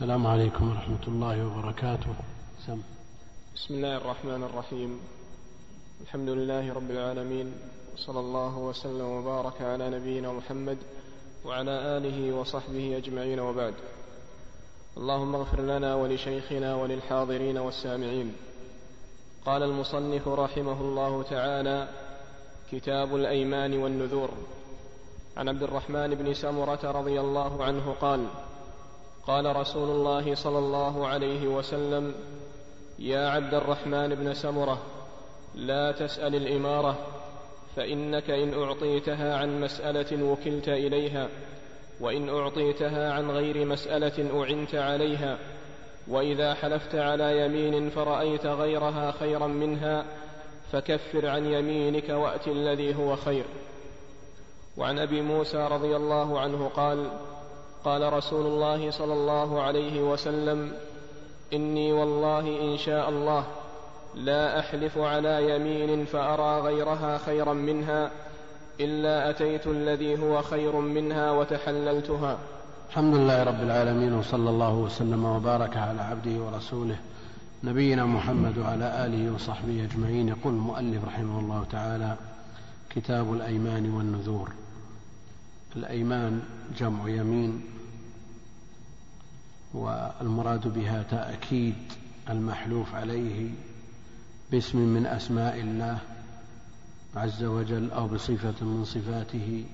السلام عليكم ورحمة الله وبركاته. سم. بسم الله الرحمن الرحيم. الحمد لله رب العالمين وصلى الله وسلم وبارك على نبينا محمد وعلى آله وصحبه أجمعين وبعد. اللهم اغفر لنا ولشيخنا وللحاضرين والسامعين. قال المصنف رحمه الله تعالى كتاب الأيمان والنذور. عن عبد الرحمن بن سمرة رضي الله عنه قال قال رسول الله صلى الله عليه وسلم يا عبد الرحمن بن سمرة لا تسأل الإمارة فإنك إن أعطيتها عن مسألة وكلت إليها وإن أعطيتها عن غير مسألة أعنت عليها وإذا حلفت على يمين فرأيت غيرها خيرا منها فكفر عن يمينك وأت الذي هو خير. وعن أبي موسى رضي الله عنه قال قال رسول الله صلى الله عليه وسلم إني والله إن شاء الله لا أحلف على يمين فأرى غيرها خيرا منها إلا أتيت الذي هو خير منها وتحللتها. الحمد لله رب العالمين وصلى الله وسلم وبارك على عبده ورسوله نبينا محمد وعلى آله وصحبه أجمعين. يقول المؤلف رحمه الله تعالى كتاب الأيمان والنذور. الأيمان جمع يمين والمراد بها تأكيد المحلوف عليه باسم من أسماء الله عز وجل أو بصفة من صفاته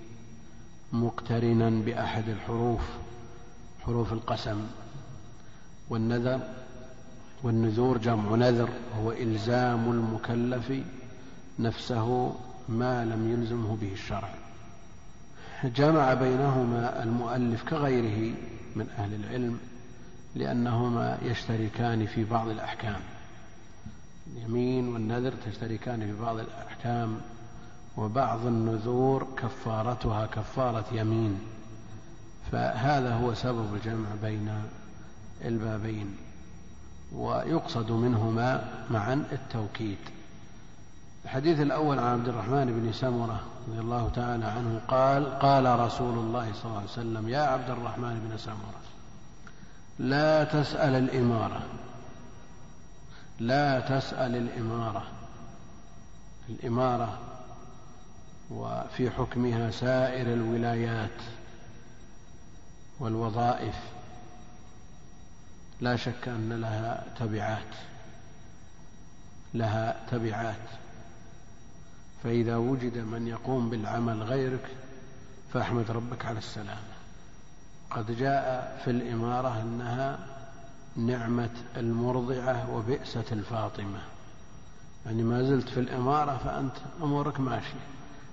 مقترنا بأحد الحروف حروف القسم. والنذر والنذور جمع نذر هو إلزام المكلف نفسه ما لم يلزمه به الشرع. جمع بينهما المؤلف كغيره من أهل العلم لأنهما يشتركان في بعض الأحكام. اليمين والنذر تشتركان في بعض الأحكام وبعض النذور كفارتها كفارة يمين. فهذا هو سبب الجمع بين البابين ويقصد منهما معا التوكيد. الحديث الأول عن عبد الرحمن بن سمرة رضي الله تعالى عنه قال قال رسول الله صلى الله عليه وسلم يا عبد الرحمن بن سمرة لا تسأل الإمارة لا تسأل الإمارة الإمارة وفي حكمها سائر الولايات والوظائف لا شك أن لها تبعات لها تبعات. فإذا وجد من يقوم بالعمل غيرك فاحمد ربك على السلامة. قد جاء في الإمارة أنها نعمة المرضعة وبئسة الفاطمة. يعني ما زلت في الإمارة فأنت أمورك ماشية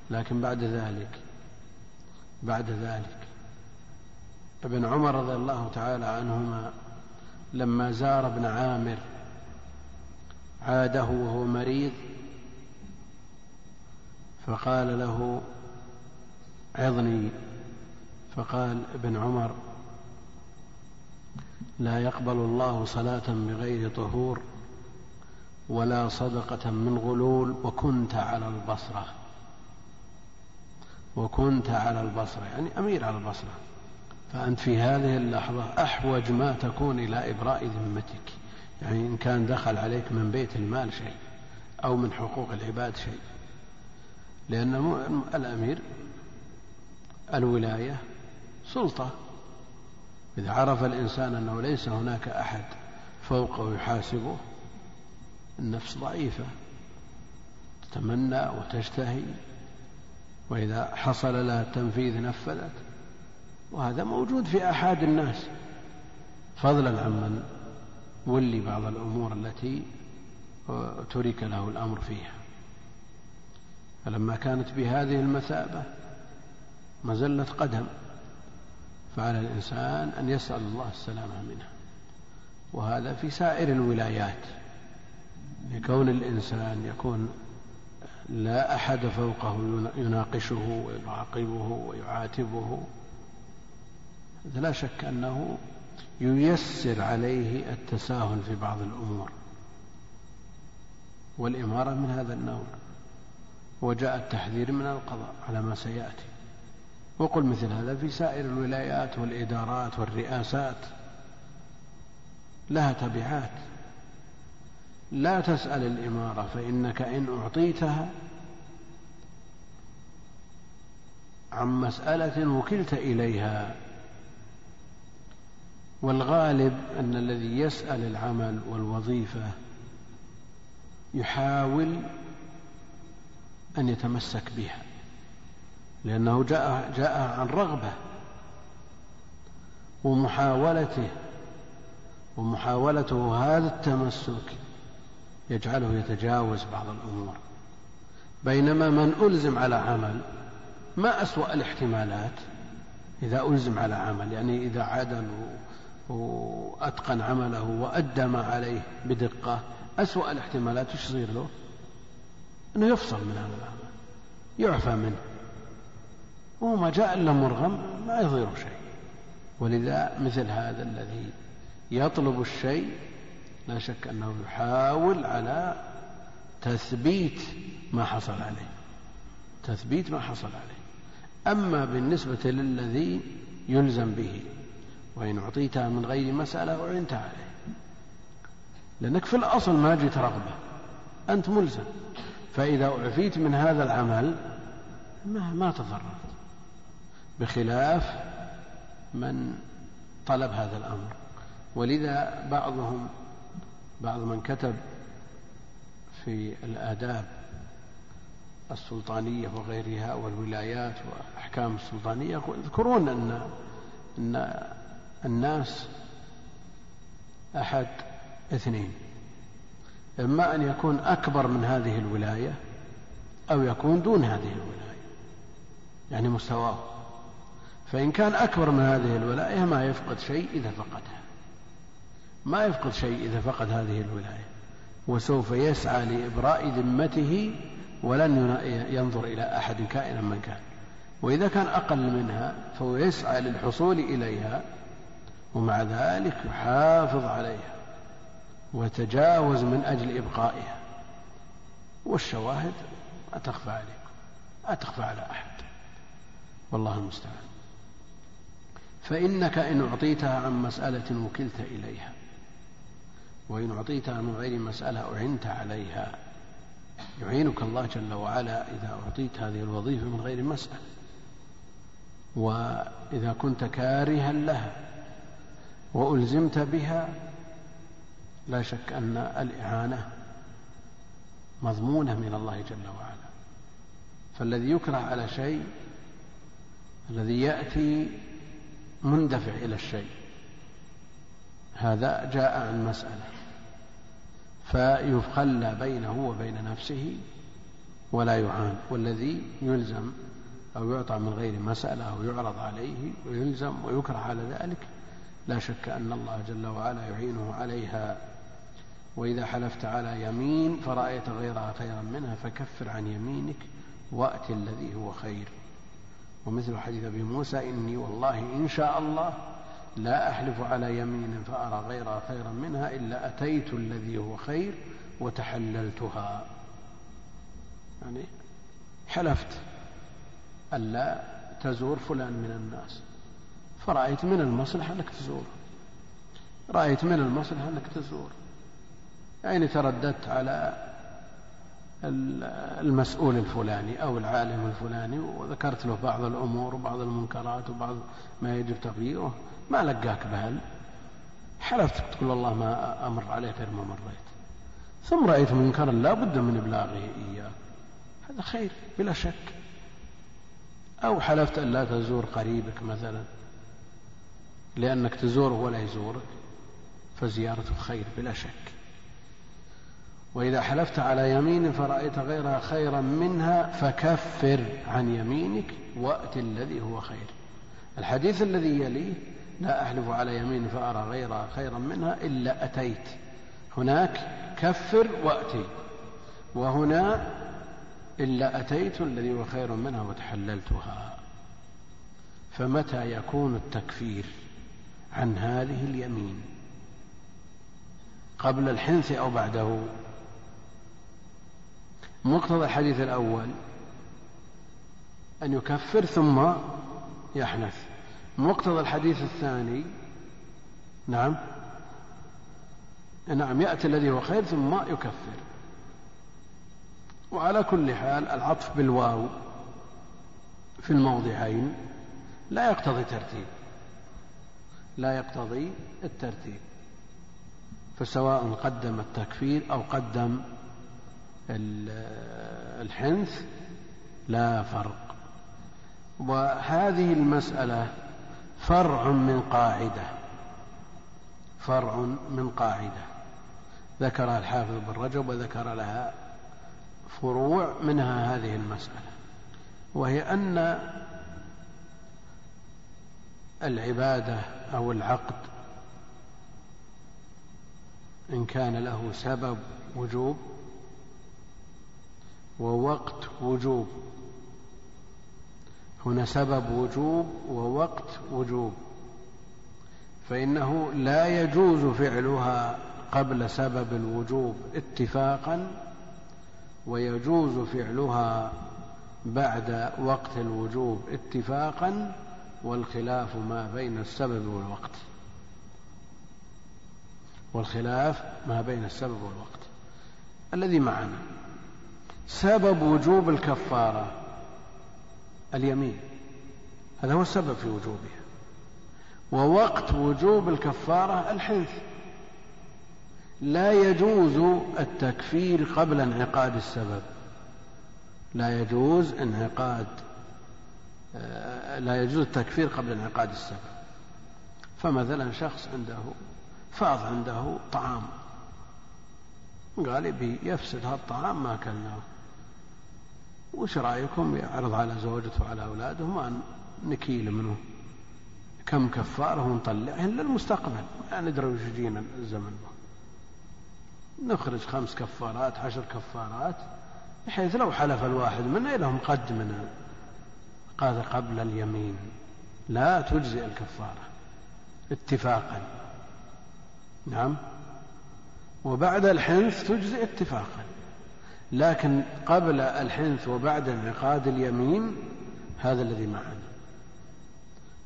لكن بعد ذلك بعد ذلك. ابن عمر رضي الله تعالى عنهما لما زار ابن عامر عاده وهو مريض فقال له عظني. فقال ابن عمر لا يقبل الله صلاة بغير طهور ولا صدقة من غلول وكنت على البصرة. وكنت على البصرة يعني أمير على البصرة. فأنت في هذه اللحظة أحوج ما تكون إلى إبراء ذمتك. يعني إن كان دخل عليك من بيت المال شيء أو من حقوق العباد شيء. لأن الأمير الولاية سلطة. إذا عرف الإنسان أنه ليس هناك أحد فوقه يحاسبه النفس ضعيفة. تتمنى وتشتهي. وإذا حصل لها التنفيذ نفذت. وهذا موجود في أحد الناس. فضلا عمن ولي بعض الأمور التي ترك له الأمر فيها. فلما كانت بهذه المثابة مزلة قدم فعلى الإنسان أن يسأل الله السلامة منها. وهذا في سائر الولايات لكون الإنسان يكون لا أحد فوقه يناقشه ويعاقبه ويعاتبه. لا شك أنه ييسر عليه التساهل في بعض الأمور. والإمارة من هذا النوع. وجاء التحذير من القضاء على ما سيأتي. وقل مثل هذا في سائر الولايات والإدارات والرئاسات. لها تبعات. لا تسأل الإمارة فإنك إن أعطيتها عن مسألة وكلت إليها. والغالب أن الذي يسأل العمل والوظيفة يحاول أن يتمسك بها لأنه جاء جاء عن رغبة ومحاولته ومحاولته هذا التمسك يجعله يتجاوز بعض الأمور بينما من ألزم على عمل ما أسوأ الاحتمالات إذا ألزم على عمل يعني إذا عدل وأتقن عمله وأدى ما عليه بدقة أسوأ الاحتمالات يصير له؟ أنه يفصل من هذا العمل يعفى منه. وما جاء إلا مرغم ما يضيره شيء. ولذا مثل هذا الذي يطلب الشيء لا شك أنه يحاول على تثبيت ما حصل عليه. تثبيت ما حصل عليه. أما بالنسبة للذي يلزم به وإن أعطيتها من غير مسألة أعنت عليه. لأنك في الأصل ما جيت رغبة أنت ملزم. فإذا أعفيت من هذا العمل ما, ما تضررت بخلاف من طلب هذا الأمر. ولذا بعضهم بعض من كتب في الآداب السلطانية وغيرها والولايات وأحكام السلطانية يذكرون أن أن الناس أحد اثنين. إما أن يكون أكبر من هذه الولاية أو يكون دون هذه الولاية يعني مستواه. فإن كان أكبر من هذه الولاية ما يفقد شيء إذا فقدها. ما يفقد شيء إذا فقد هذه الولاية. وسوف يسعى لإبراء ذمته ولن ينظر إلى أحد كائنا من كان. وإذا كان أقل منها فهو يسعى للحصول إليها ومع ذلك يحافظ عليها. وتجاوز من أجل إبقائها. والشواهد ما تخفى عليكم ما تخفى على أحد. والله المستعان. فإنك إن أعطيتها عن مسألة وكلت إليها وإن أعطيتها من غير مسألة أعنت عليها يعينك الله جل وعلا إذا أعطيت هذه الوظيفة من غير مسألة. وإذا كنت كارها لها وألزمت بها لا شك أن الإعانة مضمونة من الله جل وعلا. فالذي يكره على شيء الذي يأتي مندفع إلى الشيء. هذا جاء عن مسألة. فيخلى بينه وبين نفسه ولا يعان. والذي يلزم أو يعطى من غير مسألة أو يعرض عليه ويلزم ويكره على ذلك لا شك أن الله جل وعلا يعينه عليها. وإذا حلفت على يمين فرأيت غيرها خيرا منها فكفر عن يمينك وأت الذي هو خير. ومثل حديث أبي موسى إني والله إن شاء الله لا أحلف على يمين فأرى غيرها خيرا منها إلا أتيت الذي هو خير وتحللتها. يعني حلفت ألا تزور فلان من الناس. فرأيت من المصلحة أنك تزور رأيت من المصلحة أنك تزور يعني ترددت على المسؤول الفلاني أو العالم الفلاني وذكرت له بعض الأمور وبعض المنكرات وبعض ما يجب تغييره. ما لقاك بهل. حلفت تقول الله ما أمر عليك غير ما مريت. ثم رأيت منكرا لا بد من إبلاغه إياه. هذا خير بلا شك. أو حلفت أن لا تزور قريبك مثلا. لأنك تزوره ولا يزورك فزيارته خير بلا شك. وإذا حلفت على يمين فرأيت غيرها خيرا منها فكفر عن يمينك وأت الذي هو خير. الحديث الذي يليه لا أحلف على يمين فأرى غيرها خيرا منها إلا أتيت. هناك كفر وأتي وهنا إلا أتيت الذي هو خير منها وتحللتها. فمتى يكون التكفير عن هذه اليمين؟ قبل الحنث أو بعده؟ مقتضى الحديث الأول. أن يكفر ثم يحنث. مقتضى الحديث الثاني. نعم. نعم يأتي الذي هو خير ثم يكفر. وعلى كل حال العطف بالواو في الموضعين لا يقتضي ترتيب. لا يقتضي الترتيب. فسواء قدم التكفير أو قدم الحنث لا فرق. وهذه المسألة فرع من قاعدة. فرع من قاعدة. ذكرها الحافظ بن رجب وذكر لها فروع منها هذه المسألة. وهي أن العبادة أو العقد إن كان له سبب وجوب ووقت وجوب. هنا سبب وجوب ووقت وجوب. فإنه لا يجوز فعلها قبل سبب الوجوب اتفاقا ويجوز فعلها بعد وقت الوجوب اتفاقا والخلاف ما بين السبب والوقت. والخلاف ما بين السبب والوقت. الذي معنا؟ سبب وجوب الكفارة. اليمين. هذا هو السبب في وجوبها. ووقت وجوب الكفارة الحنث لا يجوز التكفير قبل انعقاد السبب. لا يجوز انعقاد آه، لا يجوز التكفير قبل انعقاد السبب. فمثلا شخص عنده فاض عنده طعام. قال يبي يفسد هذا الطعام ما أكلناه. وش رأيكم يعرض على زوجته وعلى أولاده ما نكيل منه؟ كم كفارة ونطلعهن للمستقبل ما ندري وش يجينا الزمن. نخرج خمس كفارات عشر كفارات بحيث لو حلف الواحد منا لهم قد من قال قبل اليمين. لا تجزئ الكفارة اتفاقا. نعم. وبعد الحنث تجزئ اتفاقا. لكن قبل الحنث وبعد انعقاد اليمين هذا الذي معنا.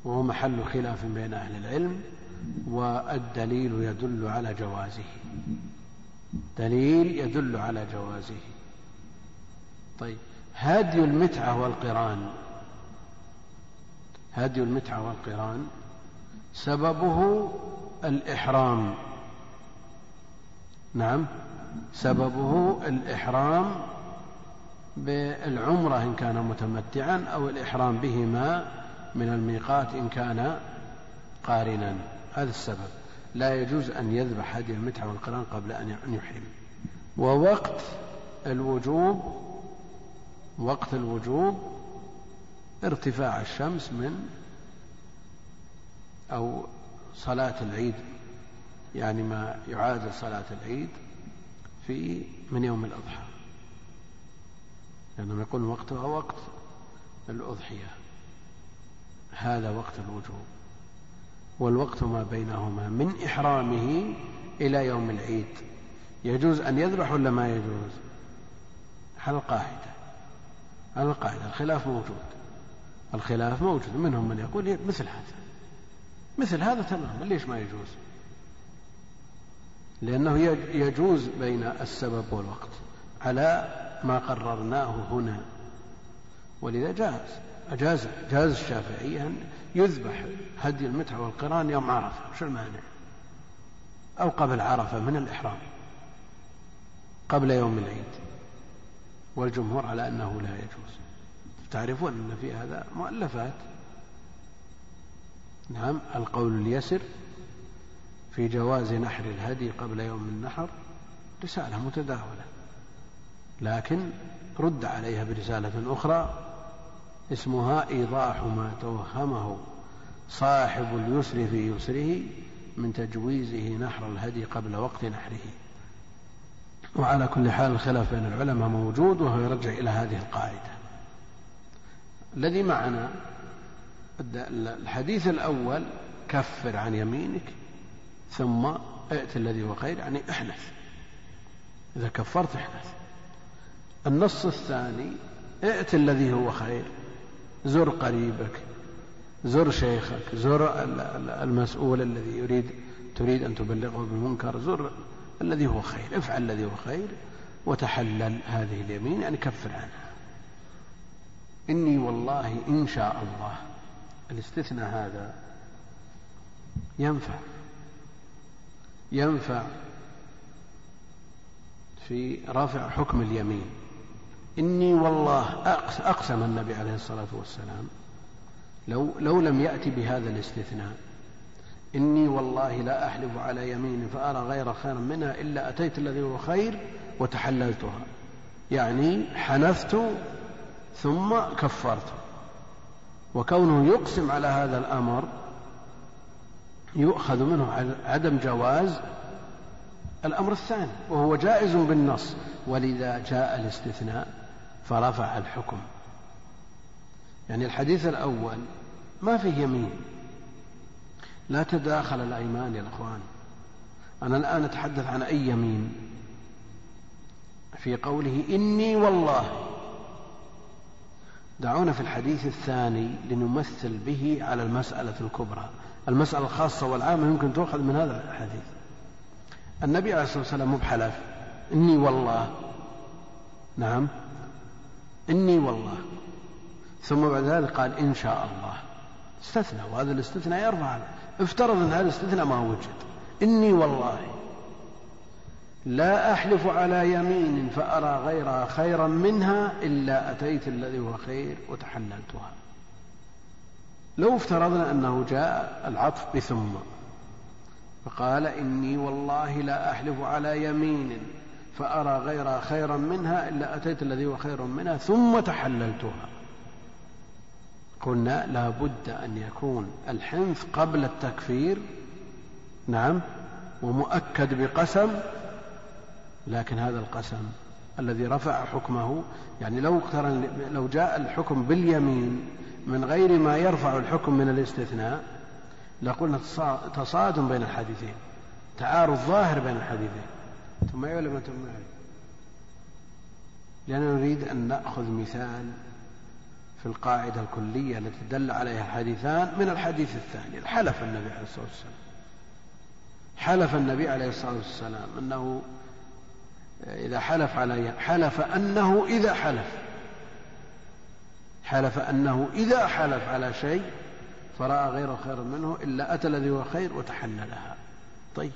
وهو محل خلاف بين أهل العلم والدليل يدل على جوازه. دليل يدل على جوازه. طيب هدي المتعة والقران. هدي المتعة والقران سببه الإحرام. نعم؟ سببه الإحرام بالعمرة إن كان متمتعا أو الإحرام بهما من الميقات إن كان قارنا. هذا السبب. لا يجوز أن يذبح هدي المتعة والقرآن قبل أن يحرم ووقت الوجوب وقت الوجوب ارتفاع الشمس من أو صلاة العيد يعني ما يعادل صلاة العيد في من يوم الأضحى. لأنهم يقول وقتها وقت الأضحية. هذا وقت الوجوب. والوقت ما بينهما من إحرامه إلى يوم العيد. يجوز أن يذبح ولا ما يجوز؟ على القاعدة. على القاعدة. الخلاف موجود. الخلاف موجود. منهم من يقول مثل هذا. مثل هذا تماما. ليش ما يجوز؟ لأنه يجوز بين السبب والوقت على ما قررناه هنا. ولذا جاز. أجاز جاز الشافعية أن يذبح هدي المتعة والقران يوم عرفة. وش المانع؟ أو قبل عرفة من الإحرام. قبل يوم العيد. والجمهور على أنه لا يجوز. تعرفون أن في هذا مؤلفات. نعم القول اليسر في جواز نحر الهدي قبل يوم النحر رسالة متداولة لكن رد عليها برسالة أخرى اسمها إيضاح ما توهمه صاحب اليسر في يسره من تجويزه نحر الهدي قبل وقت نحره. وعلى كل حال الخلاف بين العلماء موجود وهو يرجع إلى هذه القاعدة. الذي معنا الحديث الأول كفر عن يمينك. ثم ائت الذي هو خير يعني احنث إذا كفرت احنث النص الثاني ائت الذي هو خير. زر قريبك زر شيخك زر المسؤول الذي يريد تريد أن تبلغه بالمنكر زر الذي هو خير. افعل الذي هو خير وتحلل هذه اليمين يعني كفر عنها. إني والله إن شاء الله الاستثناء هذا ينفع. ينفع في رفع حكم اليمين. إني والله أقسم النبي عليه الصلاة والسلام لو لو لم يأتي بهذا الاستثناء. إني والله لا أحلف على يمين فأرى غير خيرا منها إلا أتيت الذي هو خير وتحللتها. يعني حنثت ثم كفرت. وكونه يقسم على هذا الأمر يؤخذ منه عدم جواز الأمر الثاني وهو جائز بالنص. ولذا جاء الاستثناء فرفع الحكم. يعني الحديث الأول ما فيه يمين. لا تداخل الأيمان يا الأخوان أنا الآن أتحدث عن أي يمين؟ في قوله إني والله. دعونا في الحديث الثاني لنمثل به على المسألة الكبرى. المسألة الخاصة والعامة يمكن تؤخذ من هذا الحديث. النبي عليه الصلاة والسلام بحلف. إني والله. نعم. إني والله. ثم بعد ذلك قال إن شاء الله. استثنى. وهذا الاستثناء يرفع افترض أن هذا الاستثناء ما وجد. إني والله. لا أحلف على يمين فأرى غيرها خيرا منها إلا أتيت الذي هو خير وتحللتها. لو افترضنا أنه جاء العطف بثم فقال إني والله لا أحلف على يمين فأرى غيرها خيرا منها إلا أتيت الذي هو خير منها ثم تحللتها. قلنا لا بد أن يكون الحنث قبل التكفير نعم ومؤكد بقسم لكن هذا القسم الذي رفع حكمه يعني لو لو جاء الحكم باليمين من غير ما يرفع الحكم من الاستثناء لقلنا تصادم بين الحديثين تعارض ظاهر بين الحديثين. ثم يعلم أنتم معي لأننا نريد أن نأخذ مثال في القاعدة الكلية التي دل عليها الحديثان من الحديث الثاني حلف النبي عليه الصلاة والسلام. حلف النبي عليه الصلاة والسلام أنه إذا حلف على حلف أنه إذا حلف. حلف أنه إذا حلف على شيء فرأى غير خير منه إلا أتى الذي هو خير وتحللها. طيب.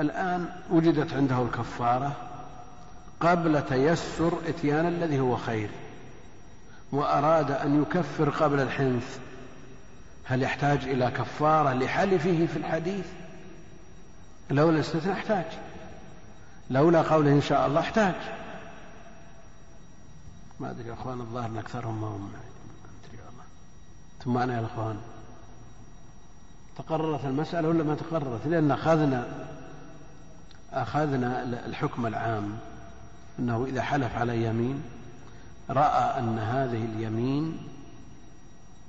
الآن وجدت عنده الكفارة قبل تيسر إتيان الذي هو خير وأراد أن يكفر قبل الحنث. هل يحتاج إلى كفارة لحلفه في الحديث؟ لولا الاستثناء احتاج. لولا قوله إن شاء الله احتاج. ما أدري يا أخوان الظاهر أن أكثرهم ما هم أدري والله. ثم معنا يا أخوان تقررت المسألة ولا ما تقررت؟ لأن أخذنا أخذنا الحكم العام أنه إذا حلف على يمين رأى أن هذه اليمين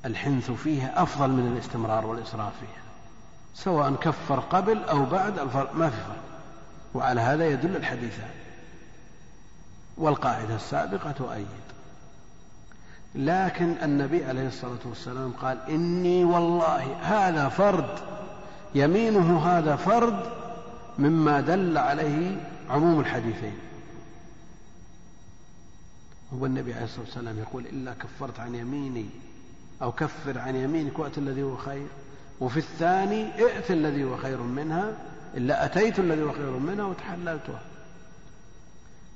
الحنث فيها أفضل من الاستمرار والإسراف فيها. سواء كفر قبل أو بعد ما في فرق. وعلى هذا يدل الحديثان. والقاعدة السابقة تؤيد. لكن النبي عليه الصلاة والسلام قال إني والله هذا فرد يمينه هذا فرد مما دل عليه عموم الحديثين. هو النبي عليه الصلاة والسلام يقول إلا كفرت عن يميني أو كفر عن يمينك وأت الذي هو خير وفي الثاني ائت الذي هو خير منها إلا أتيت الذي هو خير منها وتحللتها.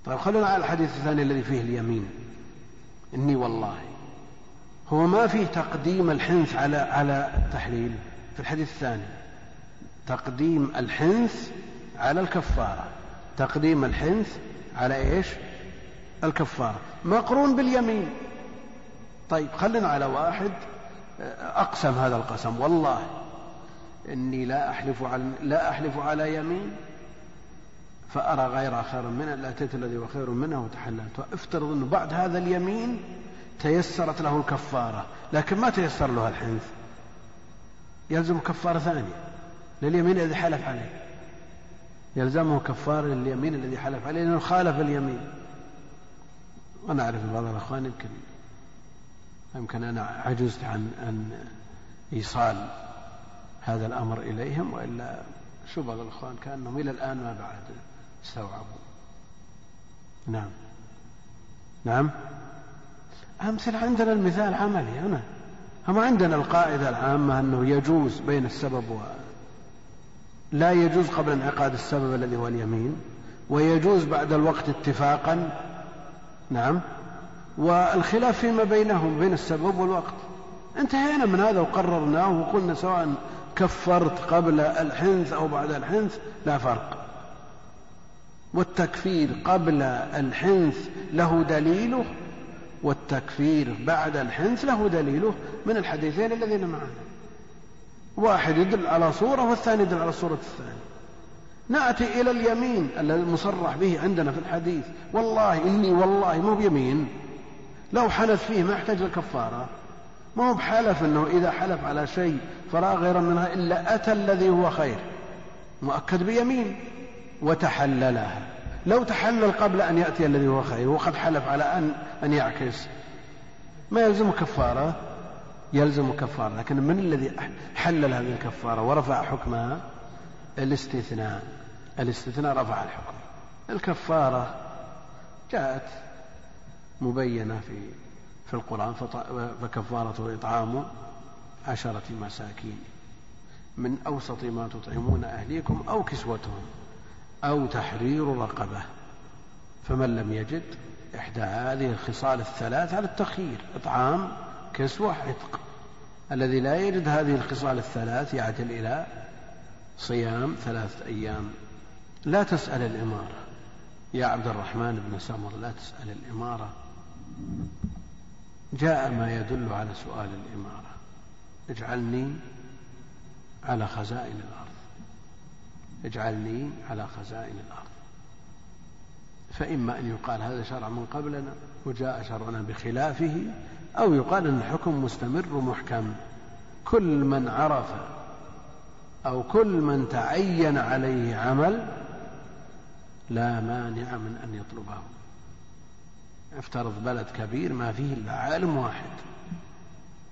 طيب خلونا على الحديث الثاني الذي فيه اليمين. إني والله هو ما فيه تقديم الحنث على على التحليل. في الحديث الثاني تقديم الحنث على الكفارة. تقديم الحنث على إيش؟ الكفارة. مقرون باليمين. طيب خلنا على واحد أقسم هذا القسم. والله إني لا أحلف على لا أحلف على يمين. فأرى غيرها خيرا منها لا أتيت الذي هو خير منها وتحللت. افترض أنه بعد هذا اليمين تيسرت له الكفارة لكن ما تيسر له الحنث. يلزم كفارة ثانية. لليمين الذي حلف عليه. يلزمه كفارة لليمين الذي حلف عليه لأنه خالف اليمين. وأنا أعرف بعض الأخوان يمكن يمكن أنا عجزت عن عن إيصال هذا الأمر إليهم وإلا شو بعض الإخوان كأنهم إلى الآن ما بعد استوعبوا نعم. نعم. أمثل عندنا المثال عملي هنا هم عندنا القاعدة العامة أنه يجوز بين السبب و لا يجوز قبل انعقاد السبب الذي هو اليمين ويجوز بعد الوقت اتفاقا. نعم. والخلاف فيما بينهم بين السبب والوقت. انتهينا من هذا وقررناه وقلنا سواء كفرت قبل الحنث أو بعد الحنث لا فرق. والتكفير قبل الحنث له دليله والتكفير بعد الحنث له دليله من الحديثين الذين معنا. واحد يدل على صورة والثاني يدل على صورة الثاني. نأتي إلى اليمين المصرح به عندنا في الحديث. والله إني والله مو بيمين. لو حلف فيه ما يحتاج لكفارة ما هو بحلف أنه إذا حلف على شيء فلا غير منها إلا أتى الذي هو خير. مؤكد بيمين. وتحللها. لو تحلل قبل أن يأتي الذي هو خير وقد حلف على أن أن يعكس. ما يلزم كفارة؟ يلزم كفارة لكن من الذي حلل هذه الكفارة ورفع حكمها؟ الاستثناء. الاستثناء رفع الحكم. الكفارة جاءت مبينة في في القرآن فكفارة إطعام عشرة مساكين. من أوسط ما تطعمون أهليكم أو كسوتهم. أو تحرير رقبة. فمن لم يجد إحدى هذه الخصال الثلاث على التخيير إطعام كسوة عتق الذي لا يجد هذه الخصال الثلاث يعدل إلى صيام ثلاثة أيام. لا تسأل الإمارة. يا عبد الرحمن بن سمر لا تسأل الإمارة. جاء ما يدل على سؤال الإمارة. اجعلني على خزائن الأرض. اجعلني على خزائن الأرض. فإما أن يقال هذا شرع من قبلنا وجاء شرعنا بخلافه أو يقال أن الحكم مستمر محكم. كل من عرف أو كل من تعين عليه عمل لا مانع من أن يطلبه. افترض بلد كبير ما فيه إلا عالم واحد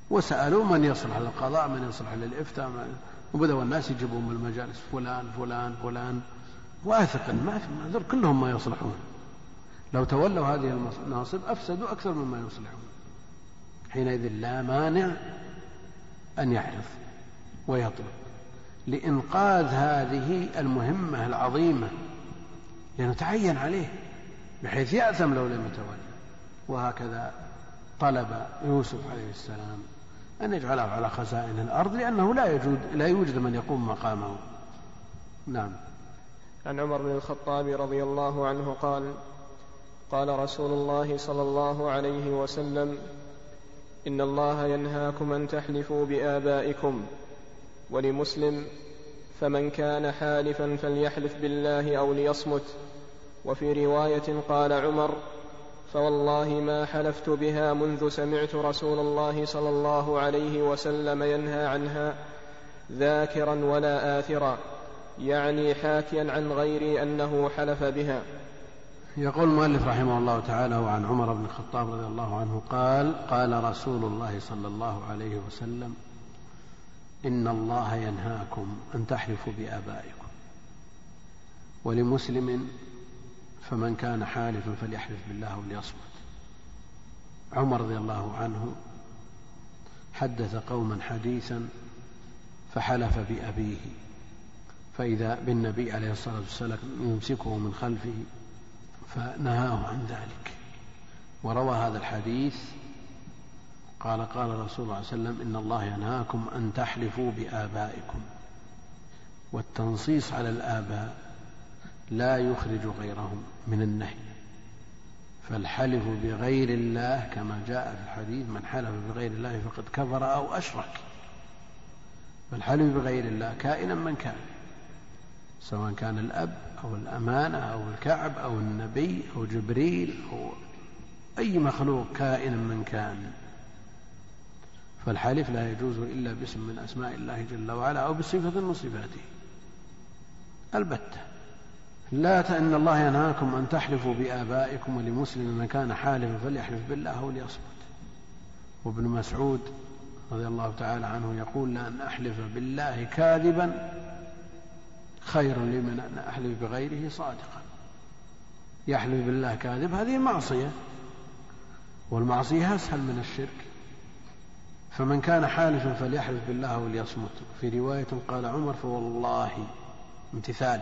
وسألوا من يصلح للقضاء من يصلح للإفتاء وبدأوا الناس يجيبون من المجالس فلان فلان فلان. واثقا ما في كلهم ما يصلحون. لو تولوا هذه المناصب أفسدوا أكثر مما يصلحون. حينئذ لا مانع أن يعرض ويطلب. لإنقاذ هذه المهمة العظيمة لأنه تعين عليه بحيث يأثم لو لم يتولى. وهكذا طلب يوسف عليه السلام أن يجعله على خزائن الأرض لأنه لا يوجد لا يوجد من يقوم مقامه. نعم. عن عمر بن الخطاب رضي الله عنه قال قال رسول الله صلى الله عليه وسلم إن الله ينهاكم أن تحلفوا بآبائكم ولمسلم فمن كان حالفا فليحلف بالله أو ليصمت. وفي رواية قال عمر فوالله ما حلفت بها منذ سمعت رسول الله صلى الله عليه وسلم ينهى عنها ذاكرا ولا آثرا يعني حاكيا عن غيري أنه حلف بها. يقول المؤلف رحمه الله تعالى وعن عمر بن الخطاب رضي الله عنه قال قال رسول الله صلى الله عليه وسلم إن الله ينهاكم أن تحلفوا بآبائكم. ولمسلم فمن كان حالفا فليحلف بالله وليصمت. عمر رضي الله عنه حدث قوما حديثا فحلف بأبيه فإذا بالنبي عليه الصلاة والسلام يمسكه من خلفه فنهاه عن ذلك. وروى هذا الحديث قال قال رسول الله صلى الله عليه وسلم إن الله ينهاكم أن تحلفوا بآبائكم. والتنصيص على الآباء لا يخرج غيرهم من النهي. فالحلف بغير الله كما جاء في الحديث من حلف بغير الله فقد كفر أو أشرك. فالحلف بغير الله كائنا من كان سواء كان الأب أو الأمانة أو الكعب أو النبي أو جبريل أو أي مخلوق كائنا من كان. فالحلف لا يجوز إلا باسم من أسماء الله جل وعلا أو بصفة من صفاته. البتة. لا إن الله ينهاكم أن تحلفوا بآبائكم ولمسلم من كان حالفا فليحلف بالله أو ليصمت وابن مسعود رضي الله تعالى عنه يقول لأن أحلف بالله كاذبا خير لي من أن أحلف بغيره صادقا. يحلف بالله كاذب هذه معصية والمعصية أسهل من الشرك. فمن كان حالفا فليحلف بالله وليصمت. في رواية قال عمر فوالله امتثال.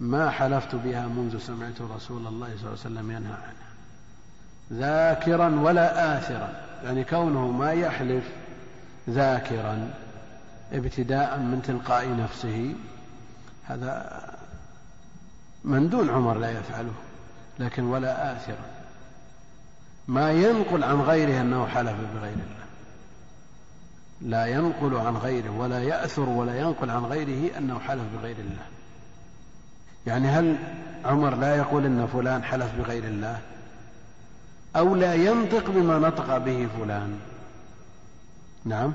ما حلفت بها منذ سمعت رسول الله صلى الله عليه وسلم ينهى عنها. ذاكرا ولا آثرا. يعني كونه ما يحلف ذاكرا ابتداء من تلقاء نفسه هذا من دون عمر لا يفعله لكن ولا آثرا. ما ينقل عن غيره أنه حلف بغير الله. لا ينقل عن غيره ولا يأثر ولا ينقل عن غيره أنه حلف بغير الله. يعني هل عمر لا يقول إن فلان حلف بغير الله؟ أو لا ينطق بما نطق به فلان؟ نعم.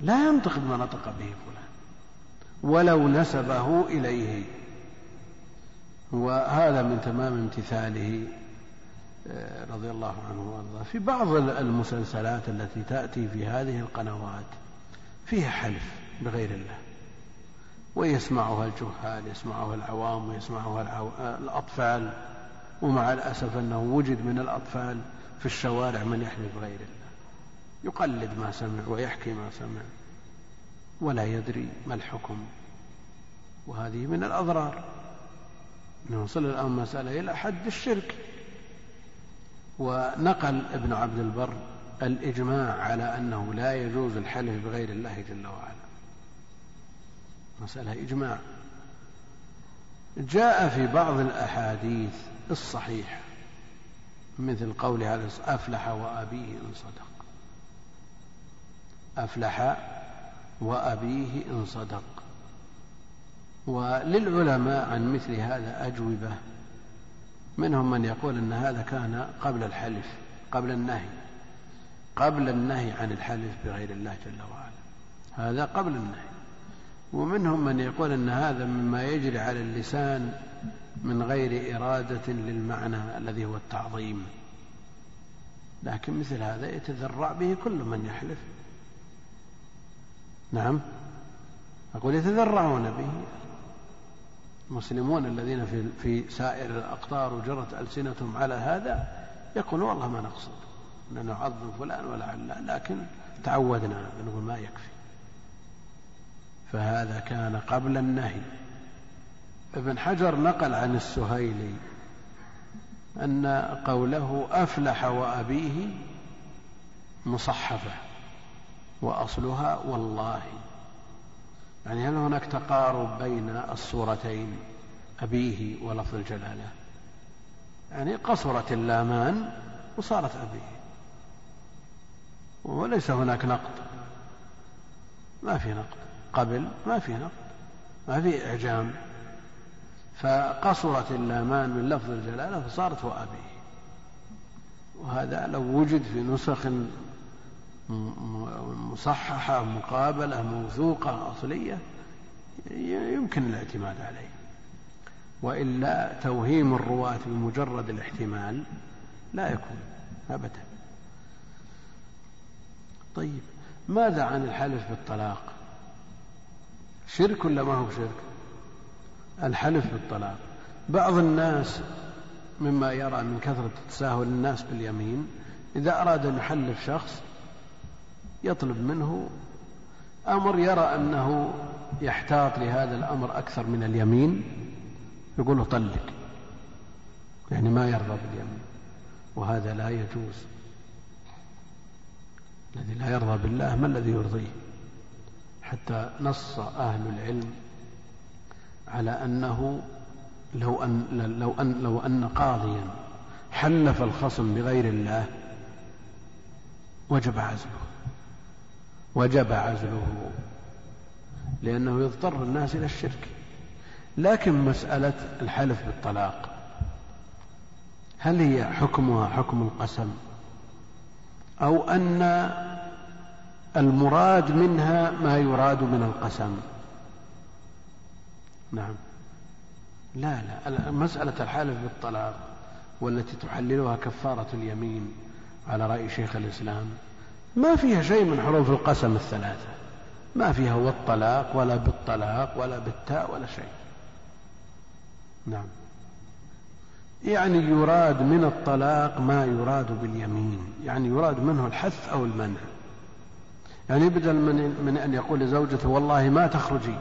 لا ينطق بما نطق به فلان. ولو نسبه إليه. وهذا من تمام امتثاله آه، رضي الله عنه وأرضاه. في بعض المسلسلات التي تأتي في هذه القنوات فيها حلف بغير الله. ويسمعها الجهال يسمعها العوام ويسمعها العو... الأطفال. ومع الأسف أنه وجد من الأطفال في الشوارع من يحلف بغير الله. يقلد ما سمع ويحكي ما سمع ولا يدري ما الحكم. وهذه من الأضرار. نوصل الآن مسألة إلى حد الشرك. ونقل ابن عبد البر الإجماع على أنه لا يجوز الحلف بغير الله جل وعلا. مسألة إجماع. جاء في بعض الأحاديث الصحيحة مثل قوله أفلح وأبيه إن صدق. أفلح وأبيه إن صدق. وللعلماء عن مثل هذا أجوبة منهم من يقول أن هذا كان قبل الحلف قبل النهي قبل النهي عن الحلف بغير الله جل وعلا. هذا قبل النهي. ومنهم من يقول إن هذا مما يجري على اللسان من غير إرادة للمعنى الذي هو التعظيم. لكن مثل هذا يتذرع به كل من يحلف. نعم. أقول يتذرعون به. المسلمون الذين في في سائر الأقطار وجرت ألسنتهم على هذا يقولون والله ما نقصد. ان نعظم فلان ولا علان لكن تعودنا. نقول ما يكفي. فهذا كان قبل النهي. ابن حجر نقل عن السهيلي أن قوله أفلح وأبيه مصحفة وأصلها والله. يعني هل هناك تقارب بين الصورتين أبيه ولفظ الجلالة؟ يعني قصرت اللامان وصارت أبيه. وليس هناك نقد. ما في نقد. قبل ما في نقد ما في إعجام. فقصرت اللامان من لفظ الجلالة فصارت وأبيه وهذا لو وجد في نسخ مصححة مقابلة موثوقة أصلية يمكن الاعتماد عليه. وإلا توهيم الرواة بمجرد الاحتمال لا يكون أبدا. طيب ماذا عن الحلف بالطلاق؟ شرك ولا ما هو بشرك الحلف بالطلاق. بعض الناس مما يرى من كثرة تساهل الناس باليمين إذا أراد أن يحلف شخص يطلب منه أمر يرى أنه يحتاط لهذا الأمر أكثر من اليمين يقول له طلق. يعني ما يرضى باليمين. وهذا لا يجوز. الذي لا يرضى بالله ما الذي يرضيه؟ حتى نص أهل العلم على أنه لو أن لو أن لو أن قاضيا حلف الخصم بغير الله وجب عزله وجب عزله لأنه يضطر الناس إلى الشرك. لكن مسألة الحلف بالطلاق هل هي حكمها حكم القسم؟ أو أن المراد منها ما يراد من القسم. نعم. لا لا. مسألة الحلف بالطلاق والتي تحللها كفارة اليمين على رأي شيخ الإسلام ما فيها شيء من حروف القسم الثلاثة. ما فيها والطلاق ولا بالطلاق ولا بالتاء ولا شيء. نعم. يعني يراد من الطلاق ما يراد باليمين. يعني يراد منه الحث أو المنع. يعني بدل من, من أن يقول لزوجته والله ما تخرجي.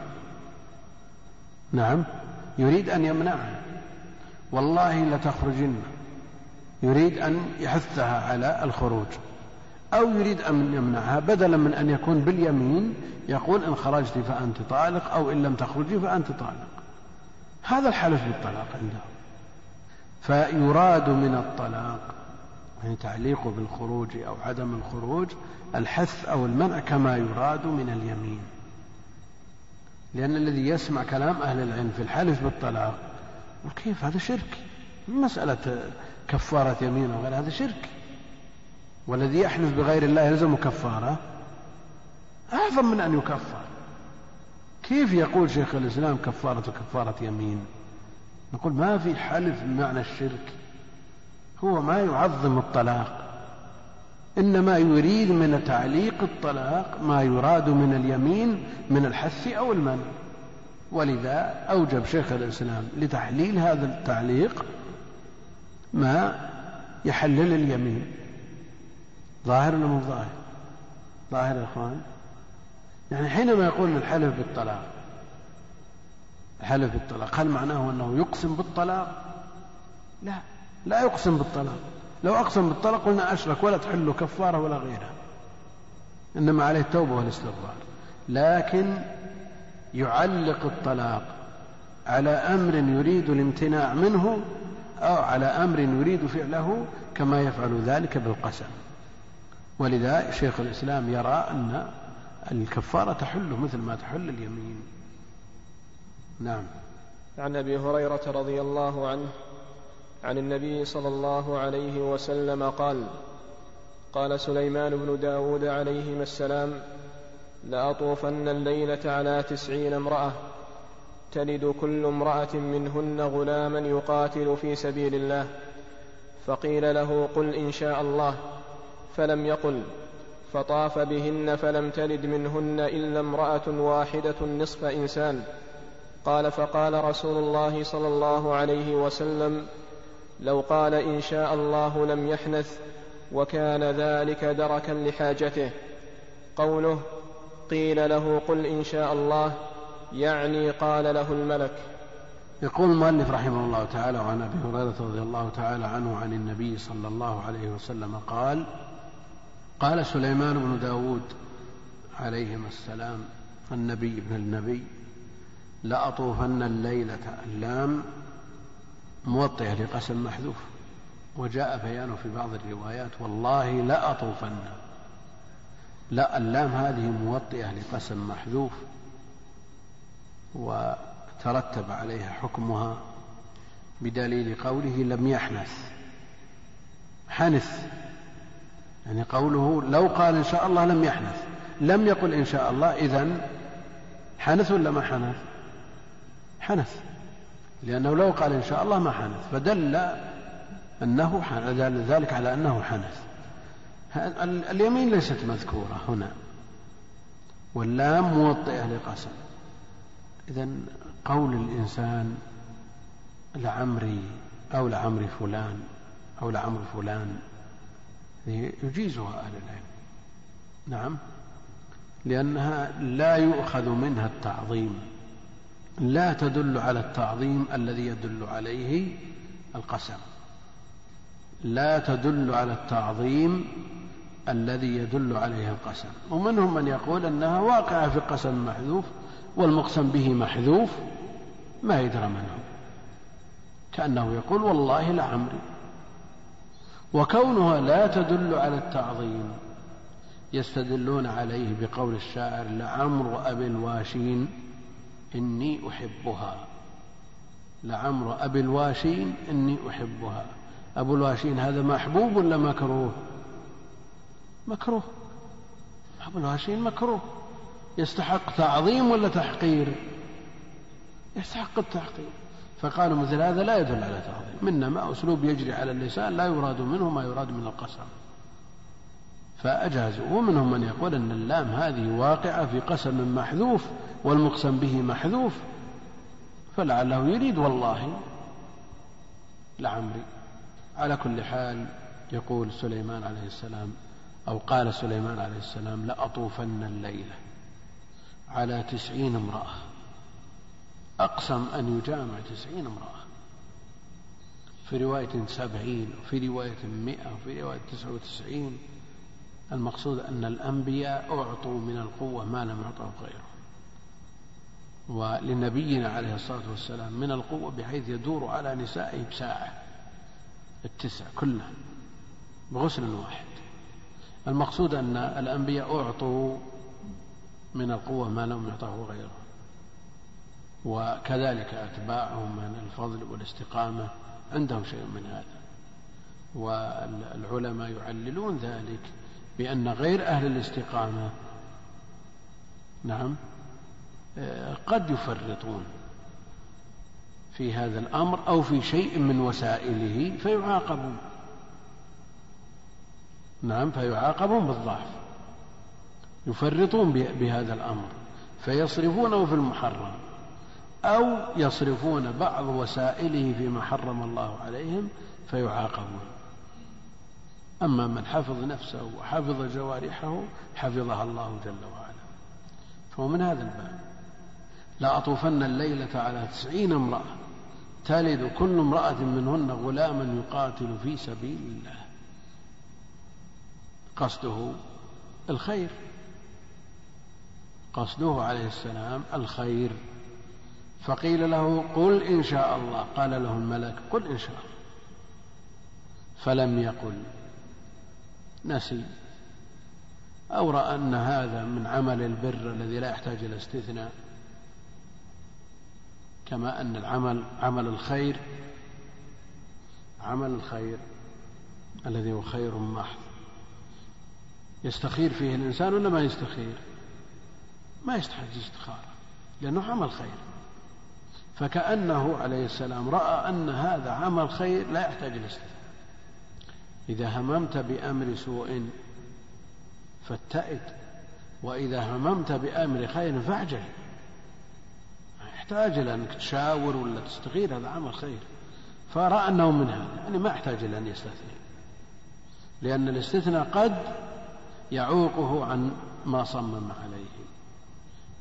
نعم. يريد أن يمنعها. والله لتخرجن. يريد أن يحثها على الخروج. أو يريد أن يمنعها بدلا من أن يكون باليمين يقول إن خرجت فأنت طالق أو إن لم تخرجي فأنت طالق. هذا الحلف بالطلاق عنده فيراد من الطلاق يعني تعليقه بالخروج أو عدم الخروج الحث أو المنع كما يراد من اليمين. لأن الذي يسمع كلام أهل العلم في الحلف بالطلاق كيف هذا شرك. مسألة كفارة يمين وغير هذا شرك. والذي يحلف بغير الله يلزم كفارة. أعظم من أن يكفر. كيف يقول شيخ الإسلام كفارة كفارة يمين؟ نقول ما في حلف بمعنى الشرك. هو ما يعظم الطلاق. إنما يريد من تعليق الطلاق ما يراد من اليمين من الحث أو المنع. ولذا أوجب شيخ الإسلام لتحليل هذا التعليق ما يحلل اليمين. ظاهر ولا مو ظاهر؟ ظاهر يا إخوان. يعني حينما يقول الحلف بالطلاق الحلف بالطلاق هل معناه أنه يقسم بالطلاق؟ لا لا يقسم بالطلاق. لو أقسم بالطلاق قلنا أشرك ولا تحل له كفارة ولا غيرها. إنما عليه التوبة والاستغفار. لكن يعلق الطلاق على أمر يريد الامتناع منه أو على أمر يريد فعله كما يفعل ذلك بالقسم. ولذا شيخ الإسلام يرى أن الكفارة تحل مثل ما تحل اليمين. نعم. عن أبي هريرة رضي الله عنه عن النبي صلى الله عليه وسلم قال قال سليمان بن داود عليهما السلام لأطوفن الليلة على تسعين امرأة تلد كل امرأة منهن غلاما يقاتل في سبيل الله. فقيل له قل إن شاء الله. فلم يقل فطاف بهن فلم تلد منهن إلا امرأة واحدة نصف إنسان. قال فقال رسول الله صلى الله عليه وسلم لو قال إن شاء الله لم يحنث وكان ذلك دركا لحاجته. قوله قيل له قل إن شاء الله يعني قال له الملك. يقول المؤلف رحمه الله تعالى وعن أبي هريرة رضي الله تعالى عنه عن النبي صلى الله عليه وسلم قال قال سليمان بن داود عليهما السلام النبي ابن النبي لأطوفن الليلة اللام موطئة لقسم محذوف. وجاء بيانه في بعض الروايات والله لأطوفن لا اللام هذه موطئة لقسم محذوف وترتب عليها حكمها بدليل قوله لم يحنث. حنث يعني قوله لو قال إن شاء الله لم يحنث. لم يقل إن شاء الله إذا حنث ولا ما حنث؟ حنث. لأنه لو قال إن شاء الله ما حنث فدل أنه دل ذلك على أنه حنث. اليمين ليست مذكورة هنا. واللام موطئة لقسم إذا قول الإنسان لعمري أو لعمري فلان أو لعمر فلان يجيزها أهل العلم. نعم. لأنها لا يؤخذ منها التعظيم. لا تدل على التعظيم الذي يدل عليه القسم. لا تدل على التعظيم الذي يدل عليه القسم. ومنهم من يقول أنها واقعة في قسم محذوف والمقسم به محذوف ما يدرى منه. كأنه يقول والله لعمري وكونها لا تدل على التعظيم يستدلون عليه بقول الشاعر لعمر أبي الواشين إني أحبها. لعمر أبي الواشين إني أحبها. أبو الواشين هذا محبوب ولا مكروه؟ مكروه. أبو الواشين مكروه. يستحق تعظيم ولا تحقير؟ يستحق التحقير. فقالوا مثل هذا لا يدل على تعظيم. إنما أسلوب يجري على اللسان لا يراد منه ما يراد من القسم. فأجازوا. ومنهم من يقول أن اللام هذه واقعة في قسم محذوف والمقسم به محذوف فلعله يريد والله لعمري. على كل حال يقول سليمان عليه السلام أو قال سليمان عليه السلام لأطوفن الليلة على تسعين امرأة. أقسم أن يجامع تسعين امرأة. في رواية سبعين وفي رواية مئة وفي رواية تسعة وتسعين المقصود أن الأنبياء أعطوا من القوة ما لم يعطه غيره. ولنبينا عليه الصلاة والسلام من القوة بحيث يدور على نسائه بساعة التسع كلها بغسل واحد. المقصود أن الأنبياء أعطوا من القوة ما لم يعطه غيره. وكذلك أتباعهم من الفضل والاستقامة عندهم شيء من هذا. والعلماء يعللون ذلك بأن غير أهل الاستقامة نعم قد يفرطون في هذا الأمر أو في شيء من وسائله فيعاقبون. نعم فيعاقبون بالضعف. يفرطون بهذا الأمر فيصرفونه في المحرم أو يصرفون بعض وسائله فيما حرم الله عليهم فيعاقبون. أما من حفظ نفسه وحفظ جوارحه حفظها الله جل وعلا. فهو من هذا الباب. لأطوفن الليلة على تسعين امرأة. تلد كل امرأة منهن غلاما يقاتل في سبيل الله. قصده الخير. قصده عليه السلام الخير. فقيل له قل إن شاء الله. قال له الملك قل إن شاء الله. فلم يقل. نسي. أو رأى أن هذا من عمل البر الذي لا يحتاج إلى استثناء. كما أن العمل عمل الخير عمل الخير الذي هو خير محض. يستخير فيه الإنسان ولا ما يستخير؟ ما يستحق استخارة لأنه عمل خير. فكأنه عليه السلام رأى أن هذا عمل خير لا يحتاج إلى استثناء. إذا هممت بأمر سوء فاتئد وإذا هممت بأمر خير فاعجل. يحتاج إلى أنك تشاور ولا تستغير هذا عمل خير. فرأى أنه من هذا يعني ما يحتاج إلى أن يستثني. لأن الاستثناء قد يعوقه عن ما صمم عليه.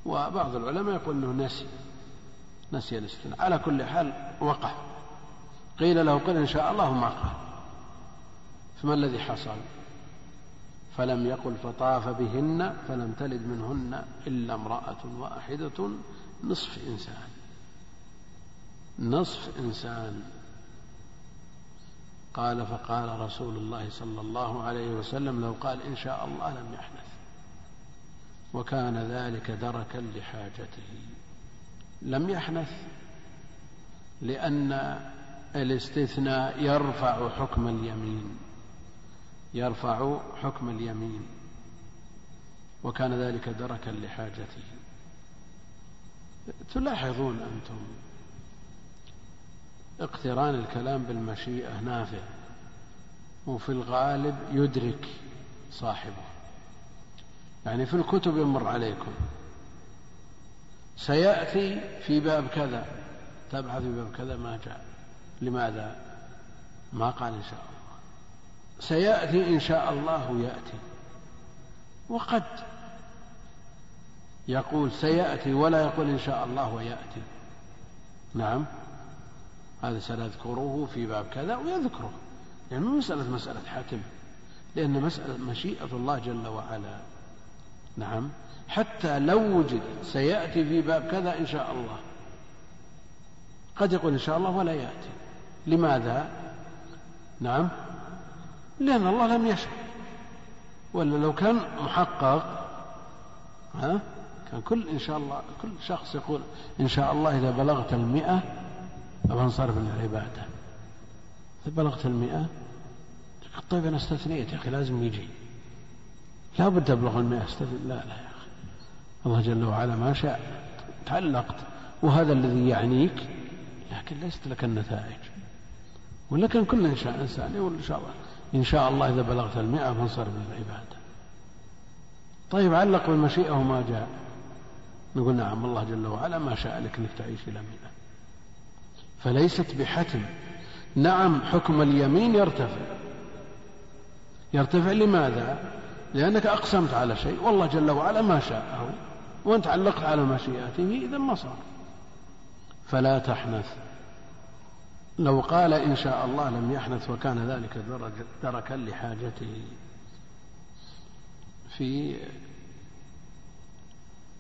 وبعض العلماء يقول أنه نسي نسي الاستثناء. على كل حال وقع. قيل له قل إن شاء الله ما قال. فما الذي حصل؟ فلم يقل فطاف بهن فلم تلد منهن إلا امرأة واحدة نصف إنسان. نصف إنسان. قال فقال رسول الله صلى الله عليه وسلم لو قال إن شاء الله لم يحدث. وكان ذلك دركا لحاجته. لم يحنث لأن الاستثناء يرفع حكم اليمين. يرفع حكم اليمين وكان ذلك دركا لحاجته. تلاحظون أنتم اقتران الكلام بالمشيئة نافع وفي الغالب يدرك صاحبه. يعني في الكتب يمر عليكم سيأتي في باب كذا تبحث في باب كذا ما جاء. لماذا؟ ما قال إن شاء الله. سيأتي إن شاء الله يأتي. وقد يقول سيأتي ولا يقول إن شاء الله ويأتي نعم. هذا سنذكره في باب كذا ويذكره. يعني مسألة مسألة حاتم لأن مسألة مشيئة الله جل وعلا. نعم. حتى لو وجد سيأتي في باب كذا إن شاء الله. قد يقول إن شاء الله ولا يأتي. لماذا؟ نعم. لأن الله لم يشاء ولا لو كان محقق ها كان كل إن شاء الله كل شخص يقول إن شاء الله إذا بلغت المئة أنصرف للعبادة إذا بلغت المئة طيب أنا استثنيت يا أخي لازم يجي. لا بد أبلغ المئة استثني. لا لا يا أخي. الله جل وعلا ما شاء تعلقت. وهذا الذي يعنيك لكن ليست لك النتائج. ولكن كل إنسان يقول إن شاء الله. إن شاء الله إذا بلغت المئة فانصرف للعبادة طيب علق بالمشيئة وما جاء. نقول نعم الله جل وعلا ما شاء لك أنك تعيش إلى مئة. فليست بحتم. نعم حكم اليمين يرتفع. يرتفع لماذا؟ لأنك أقسمت على شيء والله جل وعلا ما شاءه وأنت علقت على مشيئته إذا ما صار. فلا تحنث. لو قال إن شاء الله لم يحنث وكان ذلك دركا لحاجته في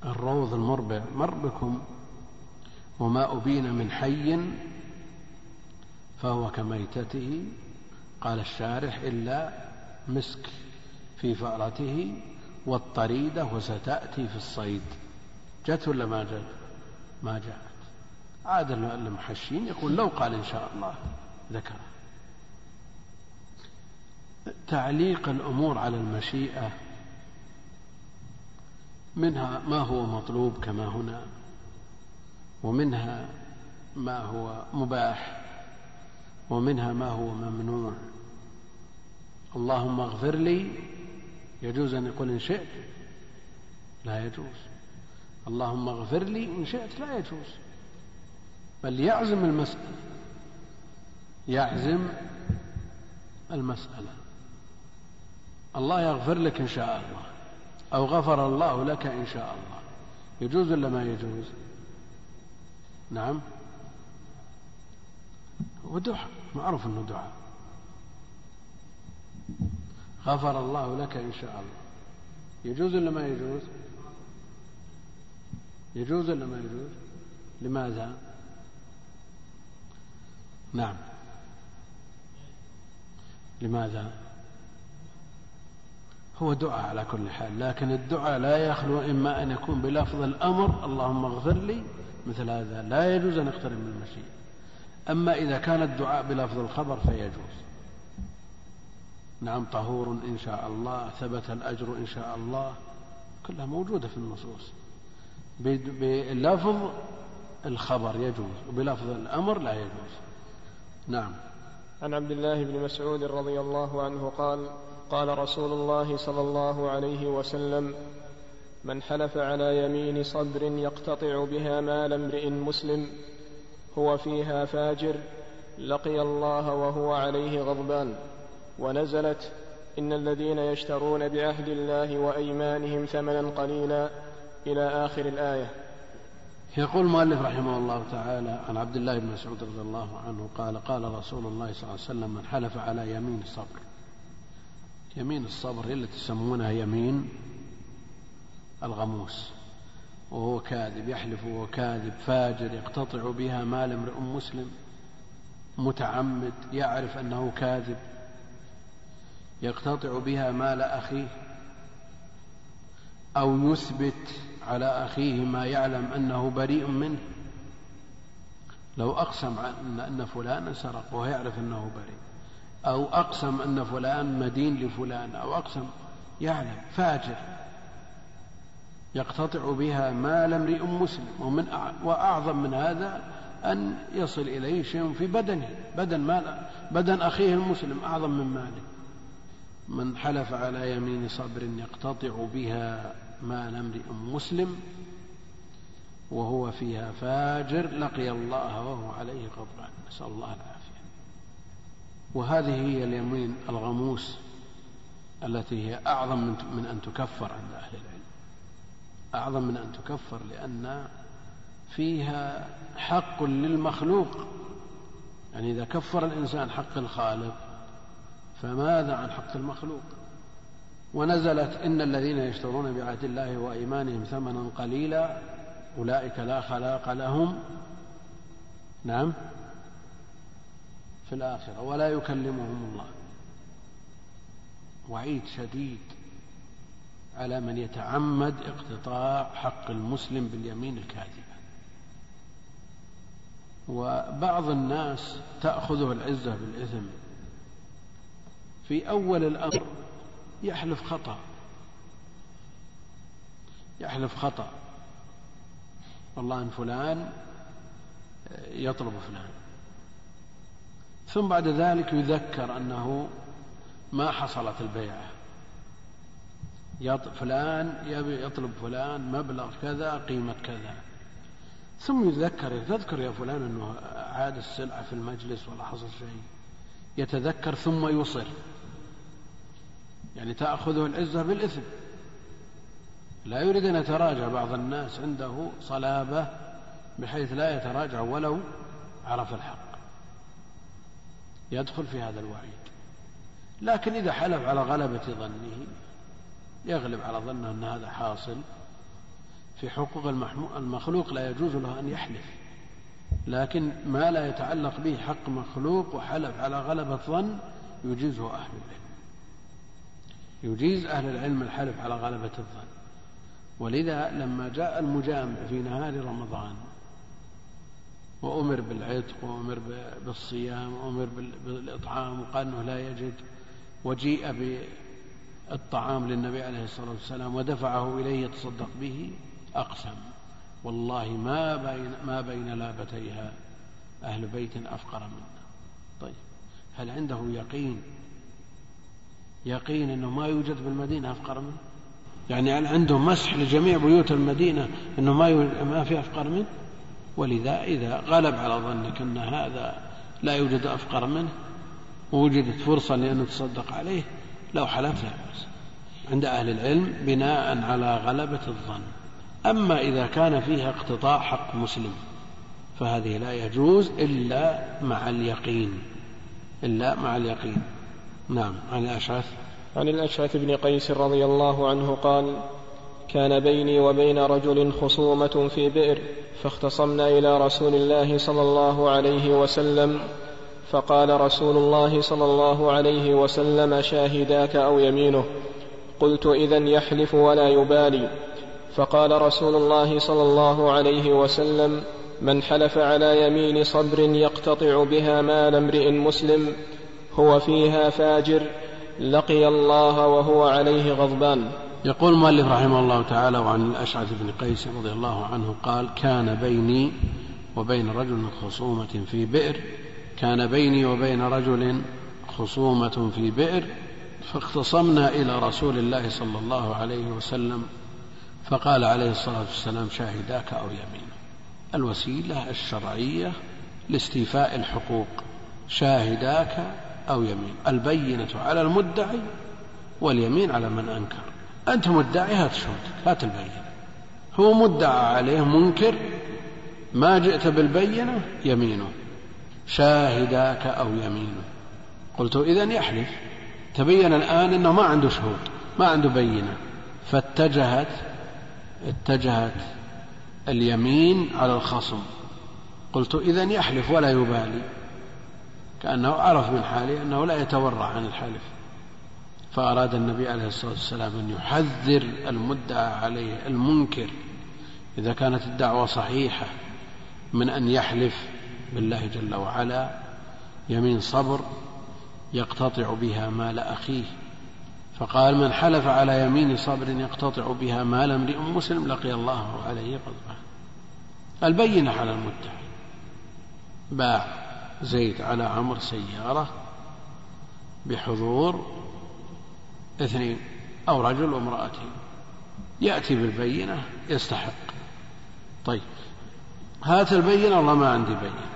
الروض المربع. مر بكم وما أبين من حي فهو كميتته. قال الشارح إلا مسك في فأرته والطريدة وستأتي في الصيد. جت ولا ما جت؟ ما جاءت عاد المحشين يقول لو قال إن شاء الله ذكر تعليق الأمور على المشيئة منها ما هو مطلوب كما هنا ومنها ما هو مباح ومنها ما هو ممنوع. اللهم اغفر لي يجوز أن يقول إن شئت لا يجوز. اللهم اغفر لي إن شئت لا يجوز. بل يعزم المسألة. يعزم المسألة. الله يغفر لك إن شاء الله أو غفر الله لك إن شاء الله. يجوز ولا ما يجوز؟ نعم. ودعاء معروف أنه دعاء. غفر الله لك إن شاء الله. يجوز ولا ما يجوز؟ يجوز ولا ما يجوز؟ لماذا؟ نعم. لماذا؟ هو دعاء على كل حال لكن الدعاء لا يخلو إما أن يكون بلفظ الأمر اللهم اغفر لي مثل هذا لا يجوز أن يقترب من المشيئة. أما إذا كان الدعاء بلفظ الخبر فيجوز. نعم طهور إن شاء الله ثبت الأجر إن شاء الله كلها موجودة في النصوص. بلفظ الخبر يجوز وبلفظ الأمر لا يجوز. نعم. عن عبد الله بن مسعود رضي الله عنه قال قال رسول الله صلى الله عليه وسلم من حلف على يمين صبر يقتطع بها مال امرئ مسلم هو فيها فاجر لقي الله وهو عليه غضبان ونزلت إن الذين يشترون بعهد الله وأيمانهم ثمنا قليلا إلى آخر الآية. يقول المؤلف رحمه الله تعالى عن عبد الله بن مسعود رضي الله عنه قال قال رسول الله صلى الله عليه وسلم من حلف على يمين صبر يمين الصبر هي التي يسمونها يمين الغموس. وهو كاذب يحلف وهو كاذب فاجر يقتطع بها مال امرئ مسلم متعمد يعرف أنه كاذب يقتطع بها مال أخيه أو يثبت على أخيه ما يعلم أنه بريء منه. لو أقسم أن فلانا سرق وهو يعرف أنه بريء. أو أقسم أن فلان مدين لفلان. أو أقسم يعلم فاجر. يقتطع بها مال امرئ مسلم. ومن وأعظم من هذا أن يصل إليه شيء في بدنه. بدن مال بدن أخيه المسلم أعظم من ماله. من حلف على يمين صبر يقتطع بها مال امرئ مسلم وهو فيها فاجر لقي الله وهو عليه غضبان. نسأل الله العافية. وهذه هي اليمين الغموس التي هي أعظم من أن تكفر عند أهل العلم. أعظم من أن تكفر لأن فيها حق للمخلوق. يعني إذا كفر الإنسان حق الخالق فماذا عن حق المخلوق؟ ونزلت إن الذين يشترون بعهد الله وأيمانهم ثمنا قليلا أولئك لا خلاق لهم. نعم. في الآخرة. ولا يكلمهم الله. وعيد شديد على من يتعمد اقتطاع حق المسلم باليمين الكاذبة. وبعض الناس تأخذه العزة بالإثم. في أول الأمر يحلف خطأ. يحلف خطأ. والله أن فلان يطلب فلان. ثم بعد ذلك يذكر أنه ما حصلت البيعة. فلان يطلب فلان مبلغ كذا قيمة كذا. ثم يتذكر تذكر يا فلان أنه عاد السلعة في المجلس ولا حصل شيء. يتذكر ثم يصر. يعني تأخذه العزة بالإثم. لا يريد أن يتراجع بعض الناس عنده صلابة بحيث لا يتراجع ولو عرف الحق. يدخل في هذا الوعيد. لكن إذا حلف على غلبة ظنه يغلب على ظنه أن هذا حاصل. في حقوق المخلوق لا يجوز له أن يحلف. لكن ما لا يتعلق به حق مخلوق وحلف على غلبة ظن يجيزه أهل العلم. يجيز أهل العلم الحلف على غلبة الظن. ولذا لما جاء المجامع في نهار رمضان وأمر بالعتق وأمر بالصيام وأمر بالإطعام وقال أنه لا يجد وجيء بالطعام للنبي عليه الصلاة والسلام ودفعه إليه يتصدق به أقسم. والله ما بين ما بين لابتيها أهل بيت أفقر منا طيب هل عنده يقين يقين أنه ما يوجد بالمدينة أفقر منه؟ يعني هل عنده مسح لجميع بيوت المدينة أنه ما ما في أفقر منه؟ ولذا إذا غلب على ظنك أن هذا لا يوجد أفقر منه ووجدت فرصة لأن تصدق عليه لو حلفت لا بأس. عند أهل العلم بناء على غلبة الظن. أما إذا كان فيها اقتطاع حق مسلم فهذه لا يجوز إلا مع اليقين. إلا مع اليقين. نعم عن الأشعث. عن الأشعث بن قيس رضي الله عنه قال كان بيني وبين رجل خصومة في بئر فاختصمنا إلى رسول الله صلى الله عليه وسلم فقال رسول الله صلى الله عليه وسلم شاهداك أو يمينه؟ قلت إذا يحلف ولا يبالي. فقال رسول الله صلى الله عليه وسلم من حلف على يمين صبر يقتطع بها مال امرئ مسلم هو فيها فاجر لقي الله وهو عليه غضبان. يقول المؤلف رحمه الله تعالى وعن الأشعث بن قيس رضي الله عنه قال كان بيني وبين رجل خصومة في بئر كان بيني وبين رجل خصومة في بئر فاختصمنا إلى رسول الله صلى الله عليه وسلم فقال عليه الصلاة والسلام شاهداك أو يمين الوسيلة الشرعية لاستيفاء الحقوق. شاهداك أو يمين. البينة على المدعي واليمين على من أنكر. أنت مدعي هات شهودك هات البينة. هو مدعى عليه منكر ما جئت بالبينة يمينه. شاهداك أو يمينه. قلت إذا يحلف. تبين الآن أنه ما عنده شهود ما عنده بينة. فاتجهت اتجهت اليمين على الخصم. قلت إذا يحلف ولا يبالي. كأنه عرف من حاله أنه لا يتورع عن الحلف. فأراد النبي عليه الصلاة والسلام أن يحذر المدعى عليه المنكر إذا كانت الدعوة صحيحة من أن يحلف بالله جل وعلا. يمين صبر يقتطع بها مال أخيه. فقال من حلف على يمين صبر يقتطع بها مال امرئ مسلم لقي الله عليه غضبه البينة على المدعي باع. زيد على عمرو سيارة بحضور اثنين أو رجل وامرأتين. يأتي بالبينة يستحق. طيب هات البينة والله ما عندي بينة.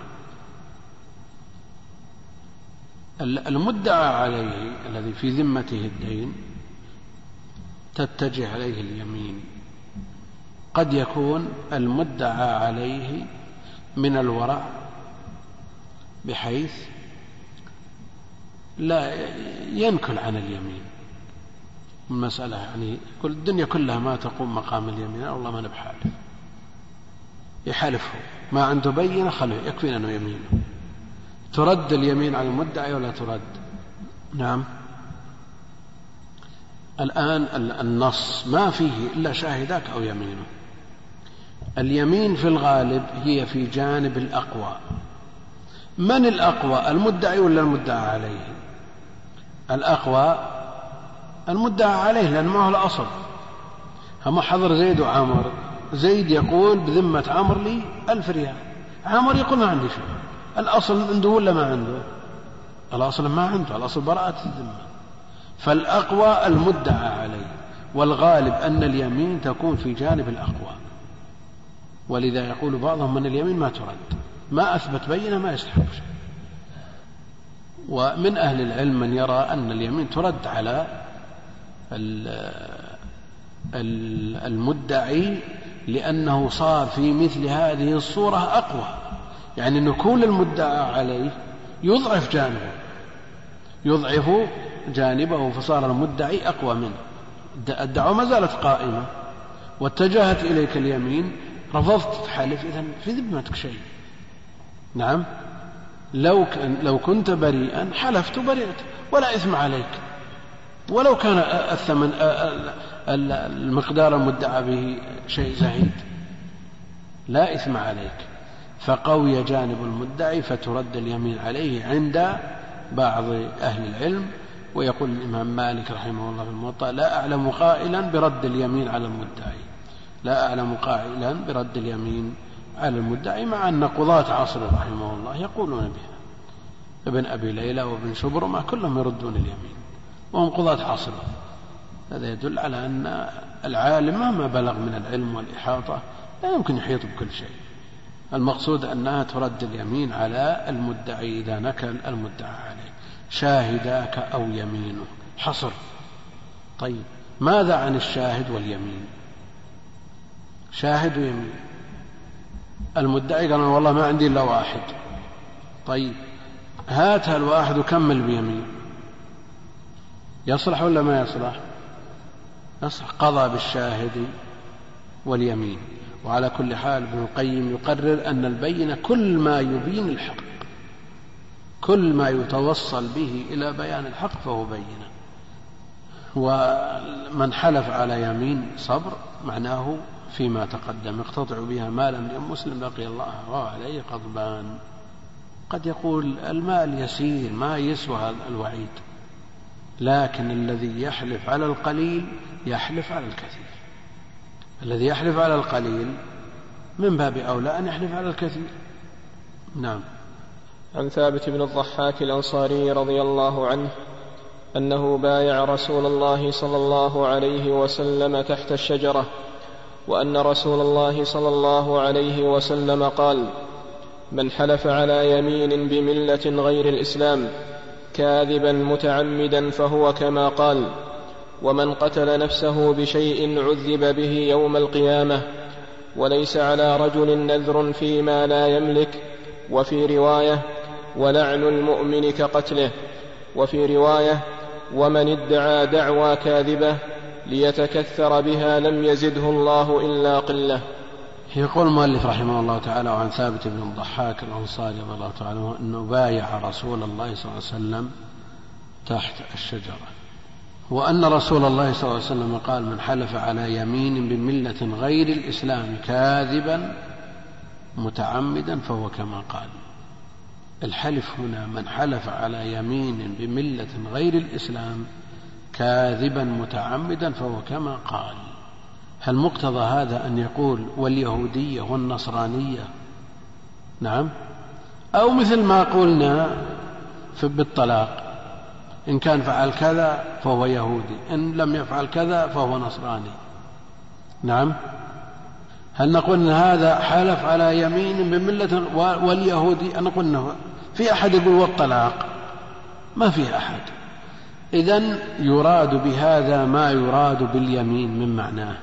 المدعى عليه الذي في ذمته الدين تتجه عليه اليمين. قد يكون المدعى عليه من الورع بحيث لا ينكل عن اليمين. المسألة يعني كل الدنيا كلها ما تقوم مقام اليمين والله ما نبحالف يحلفه ما عنده بينة خلوه يكفينا أنه يمينه ترد اليمين على المدعي ولا ترد؟ نعم. الآن النص ما فيه إلا شاهداك أو يمينه. اليمين في الغالب هي في جانب الأقوى. من الأقوى المدعي ولا المدعى عليه؟ الأقوى المدعى عليه لأن ما هو الأصل. هم حضر زيد وعمر. زيد يقول بذمة عمر لي ألف ريال. عمر يقول ما عندي شيء. الأصل عنده ولا ما عنده؟ الأصل ما عنده الأصل براءة الذمة. فالأقوى المدعى عليه والغالب أن اليمين تكون في جانب الأقوى. ولذا يقول بعضهم أن اليمين ما ترد. ما أثبت بينه ما يستحق. شيء ومن أهل العلم من يرى أن اليمين ترد على المدعي لأنه صار في مثل هذه الصورة أقوى. يعني نكول المدعى عليه يضعف جانبه. يضعف جانبه فصار المدعي أقوى منه. الدعوة ما زالت قائمة. واتجهت إليك اليمين رفضت تحلف إذا في ذمتك شيء. نعم. لو لو كنت بريئا حلفت برئت ولا إثم عليك. ولو كان الثمن المقدار المدعى به شيء زهيد لا إثم عليك. فقوي جانب المدعي فترد اليمين عليه عند بعض أهل العلم ويقول الإمام مالك رحمه الله في الموطأ لا أعلم قائلا برد اليمين على المدعي. لا أعلم قائلا برد اليمين على المدعي مع أن قضاة عصره رحمه الله يقولون بها. ابن أبي ليلى وابن شبرمة كلهم يردون اليمين وهم قضاة عصره هذا يدل على أن العالم مهما بلغ من العلم والإحاطة لا يمكن يحيط بكل شيء. المقصود أنها ترد اليمين على المدعي إذا نكل المدعى عليه. شاهداك أو يمينه. حصر. طيب ماذا عن الشاهد واليمين؟ شاهد ويمين. المدعي قال والله ما عندي إلا واحد. طيب هات الواحد وكمل بيمين. يصلح ولا ما يصلح؟ يصلح قضى بالشاهد واليمين. وعلى كل حال ابن القيم يقرر أن البينة كل ما يبين الحق. كل ما يتوصل به إلى بيان الحق فهو بينة. ومن حلف على يمين صبر معناه فيما تقدم يقتطع بها مالا من مسلم بقي الله وعليه غضبان. قد يقول المال يسير ما يسوى الوعيد. لكن الذي يحلف على القليل يحلف على الكثير. الذي يحلف على القليل من باب أولى أن يحلف على الكثير. نعم. عن ثابت بن الضحاك الأنصاري رضي الله عنه أنه بايع رسول الله صلى الله عليه وسلم تحت الشجرة وأن رسول الله صلى الله عليه وسلم قال من حلف على يمين بملة غير الإسلام كاذبا متعمدا فهو كما قال ومن قتل نفسه بشيء عذب به يوم القيامة وليس على رجل نذر فيما لا يملك وفي رواية ولعن المؤمن كقتله وفي رواية ومن ادعى دعوى كاذبه ليتكثر بها لم يزده الله إلا قلة. يقول المؤلف رحمه الله تعالى وعن ثابت بن الضحاك الأنصاري رضي الله تعالى عنه أنه بايع رسول الله صلى الله عليه وسلم تحت الشجرة. وأن رسول الله صلى الله عليه وسلم قال من حلف على يمين بملة غير الإسلام كاذبا متعمدا فهو كما قال. الحلف هنا من حلف على يمين بملة غير الإسلام كاذبا متعمدا فهو كما قال. هل مقتضى هذا أن يقول واليهودية والنصرانية؟ نعم. أو مثل ما قلنا في بالطلاق إن كان فعل كذا فهو يهودي إن لم يفعل كذا فهو نصراني. نعم. هل نقول أن هذا حلف على يمين بملة واليهودي؟ أن نقول في أحد يقول والطلاق ما في أحد. إذا يراد بهذا ما يراد باليمين من معناه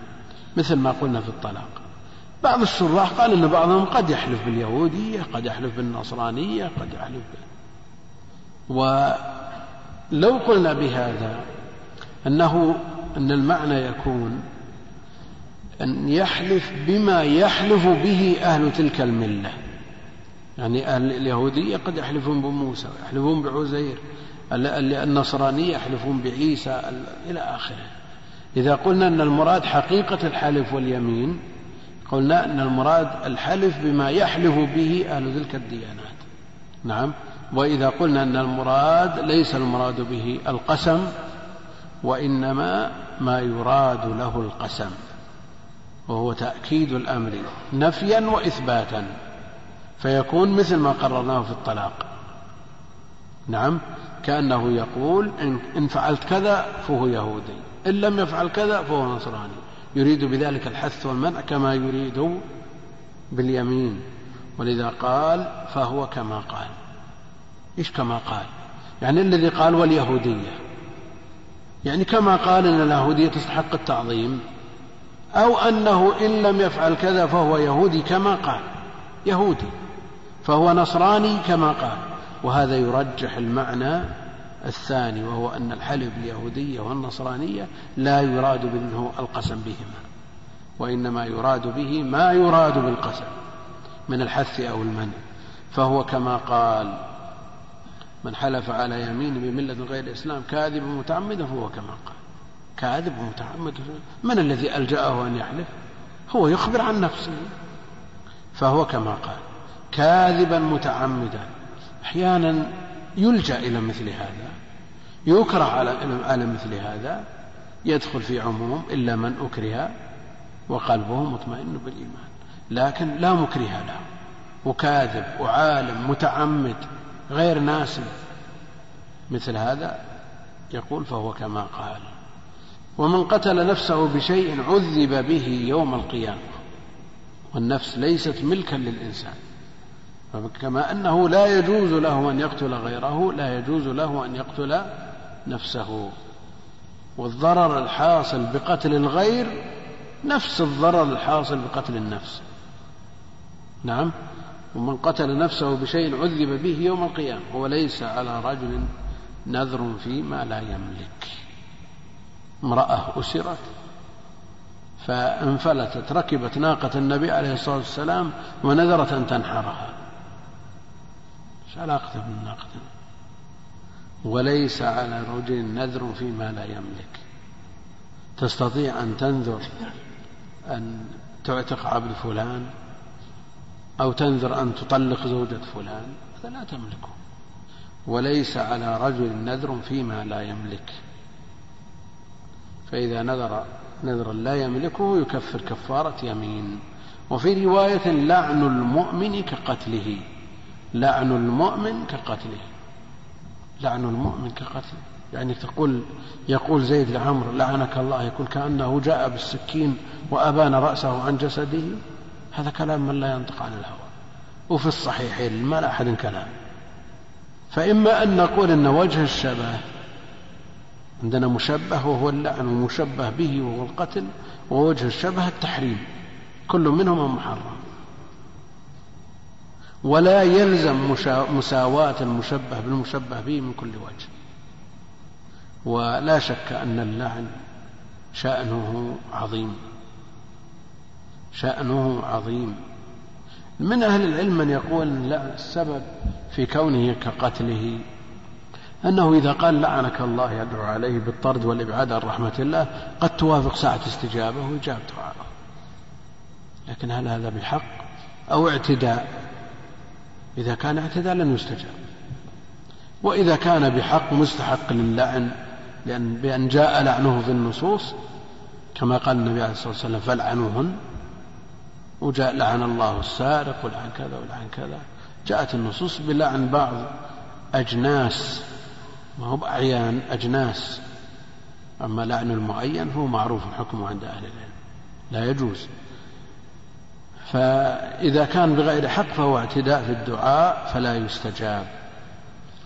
مثل ما قلنا في الطلاق. بعض الشراح قال إن بعضهم قد يحلف باليهودية قد يحلف بالنصرانية قد يحلف ولو قلنا بهذا أنه أن المعنى يكون أن يحلف بما يحلف به أهل تلك الملة. يعني أهل اليهودية قد يحلفون بموسى ويحلفون بعزير النصرانيه يحلفون بعيسى إلى آخره. إذا قلنا أن المراد حقيقة الحلف واليمين قلنا أن المراد الحلف بما يحلف به أهل تلك الديانات. نعم. وإذا قلنا أن المراد ليس المراد به القسم وإنما ما يراد له القسم وهو تأكيد الأمر نفيا وإثباتا فيكون مثل ما قررناه في الطلاق. نعم. كأنه يقول إن فعلت كذا فهو يهودي إن لم يفعل كذا فهو نصراني. يريد بذلك الحث والمنع كما يريد باليمين. ولذا قال فهو كما قال. إيش كما قال؟ يعني الذي قال واليهودية. يعني كما قال إن اليهودية تستحق التعظيم. أو أنه إن لم يفعل كذا فهو يهودي كما قال. يهودي. فهو نصراني كما قال. وهذا يرجح المعنى الثاني وهو أن الحلف باليهودية والنصرانية لا يراد منه القسم بهما وإنما يراد به ما يراد بالقسم من الحث أو المنع. فهو كما قال من حلف على يمين بملة غير الإسلام كاذب متعمدا فهو كما قال. كاذب متعمد من الذي ألجأه أن يحلف؟ هو يخبر عن نفسه. فهو كما قال كاذبا متعمدا أحيانا يلجأ إلى مثل هذا يكره على مثل هذا يدخل في عموم إلا من أكره وقلبه مطمئن بالإيمان. لكن لا مكره له وكاذب وعالم متعمد غير ناسب. مثل هذا يقول فهو كما قال ومن قتل نفسه بشيء عذب به يوم القيامة. والنفس ليست ملكا للإنسان. كما أنه لا يجوز له أن يقتل غيره لا يجوز له أن يقتل نفسه. والضرر الحاصل بقتل الغير نفس الضرر الحاصل بقتل النفس. نعم. ومن قتل نفسه بشيء عذب به يوم القيامة وليس على رجل نذر فيما لا يملك. امرأة أسرت فانفلتت ركبت ناقة النبي عليه الصلاة والسلام ونذرت أن تنحرها. إيش علاقته بالناقة وليس على رجل نذر فيما لا يملك. تستطيع أن تنذر أن تعتق عبد فلان أو تنذر أن تطلق زوجة فلان هذا لا تملكه. وليس على رجل نذر فيما لا يملك. فإذا نذر نذرا لا يملكه يكفر كفارة يمين. وفي رواية لعن المؤمن كقتله. لعن المؤمن كقتله. لعن المؤمن كقتله. يعني تقول يقول زيد لعمرو لعنك الله يقول كأنه جاء بالسكين وأبان رأسه عن جسده. هذا كلام من لا ينطق عن الهوى. وفي الصحيحين ما لا أحد كلام. فإما أن نقول أن وجه الشبه عندنا مشبه وهو اللعن ومشبه به وهو القتل ووجه الشبه التحريم. كل منهما محرم. ولا يلزم مساواة المشبه بالمشبه به من كل وجه. ولا شك أن اللعن شأنه عظيم. شأنه عظيم. من أهل العلم من يقول لا السبب في كونه كقتله أنه إذا قال لعنك الله يدعو عليه بالطرد والإبعاد عن رحمة الله قد توافق ساعة استجابة وإجابة دعاءه. لكن هل هذا بحق أو اعتداء؟ إذا كان اعتداء لن يستجاب. وإذا كان بحق مستحق للعن لأن بأن جاء لعنه في النصوص كما قال النبي عليه الصلاة والسلام فلعنوهن وجاء لعن الله السارق ولعن كذا ولعن كذا. جاءت النصوص بلعن بعض أجناس ما هو بأعيان أجناس. أما لعن المعين هو معروف حكمه عند أهل العلم. لا يجوز. فإذا كان بغير حق فهو اعتداء في الدعاء فلا يستجاب.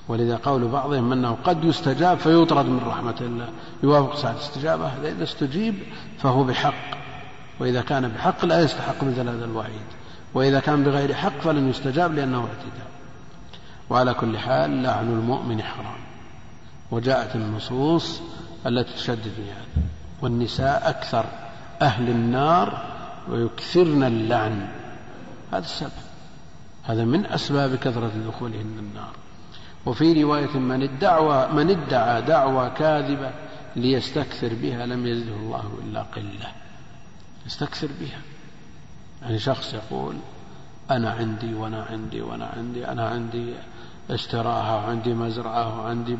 ولذا قول بعضهم أنه قد يستجاب فيطرد من رحمة الله يوافق ساعة الاستجابة إذا استجيب فهو بحق. وإذا كان بحق لا يستحق مثل هذا الوعيد. وإذا كان بغير حق فلن يستجاب لأنه اعتداء. وعلى كل حال لعن المؤمن حرام. وجاءت النصوص التي تشدد في هذا والنساء أكثر. أهل النار ويكثرن اللعن. هذا السبب. هذا من أسباب كثرة دخولهن النار. وفي رواية من ادعى من ادعى دعوى كاذبة ليستكثر بها لم يزده الله إلا قلة. يستكثر بها. يعني شخص يقول أنا عندي وأنا عندي وأنا عندي أنا عندي اشتراها وعندي مزرعة وعندي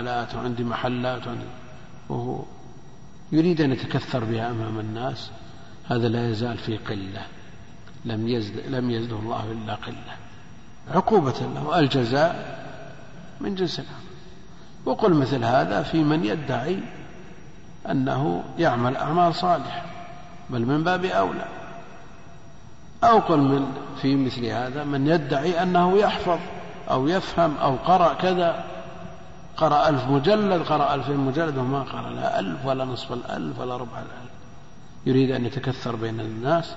آلات وعندي محلات وعندي. وهو يريد أن يتكثر بها أمام الناس. هذا لا يزال في قلة. لم يزد لم يزده الله إلا قلة. عقوبة له. الجزاء من جنس العمل. وقل مثل هذا في من يدعي أنه يعمل أعمال صالحة بل من باب أولى. أو قل من في مثل هذا من يدعي أنه يحفظ أو يفهم أو قرأ كذا. قرأ ألف مجلد قرأ ألف مجلد وما قرأ لا ألف ولا نصف الألف ولا ربع الألف. يريد أن يتكثر بين الناس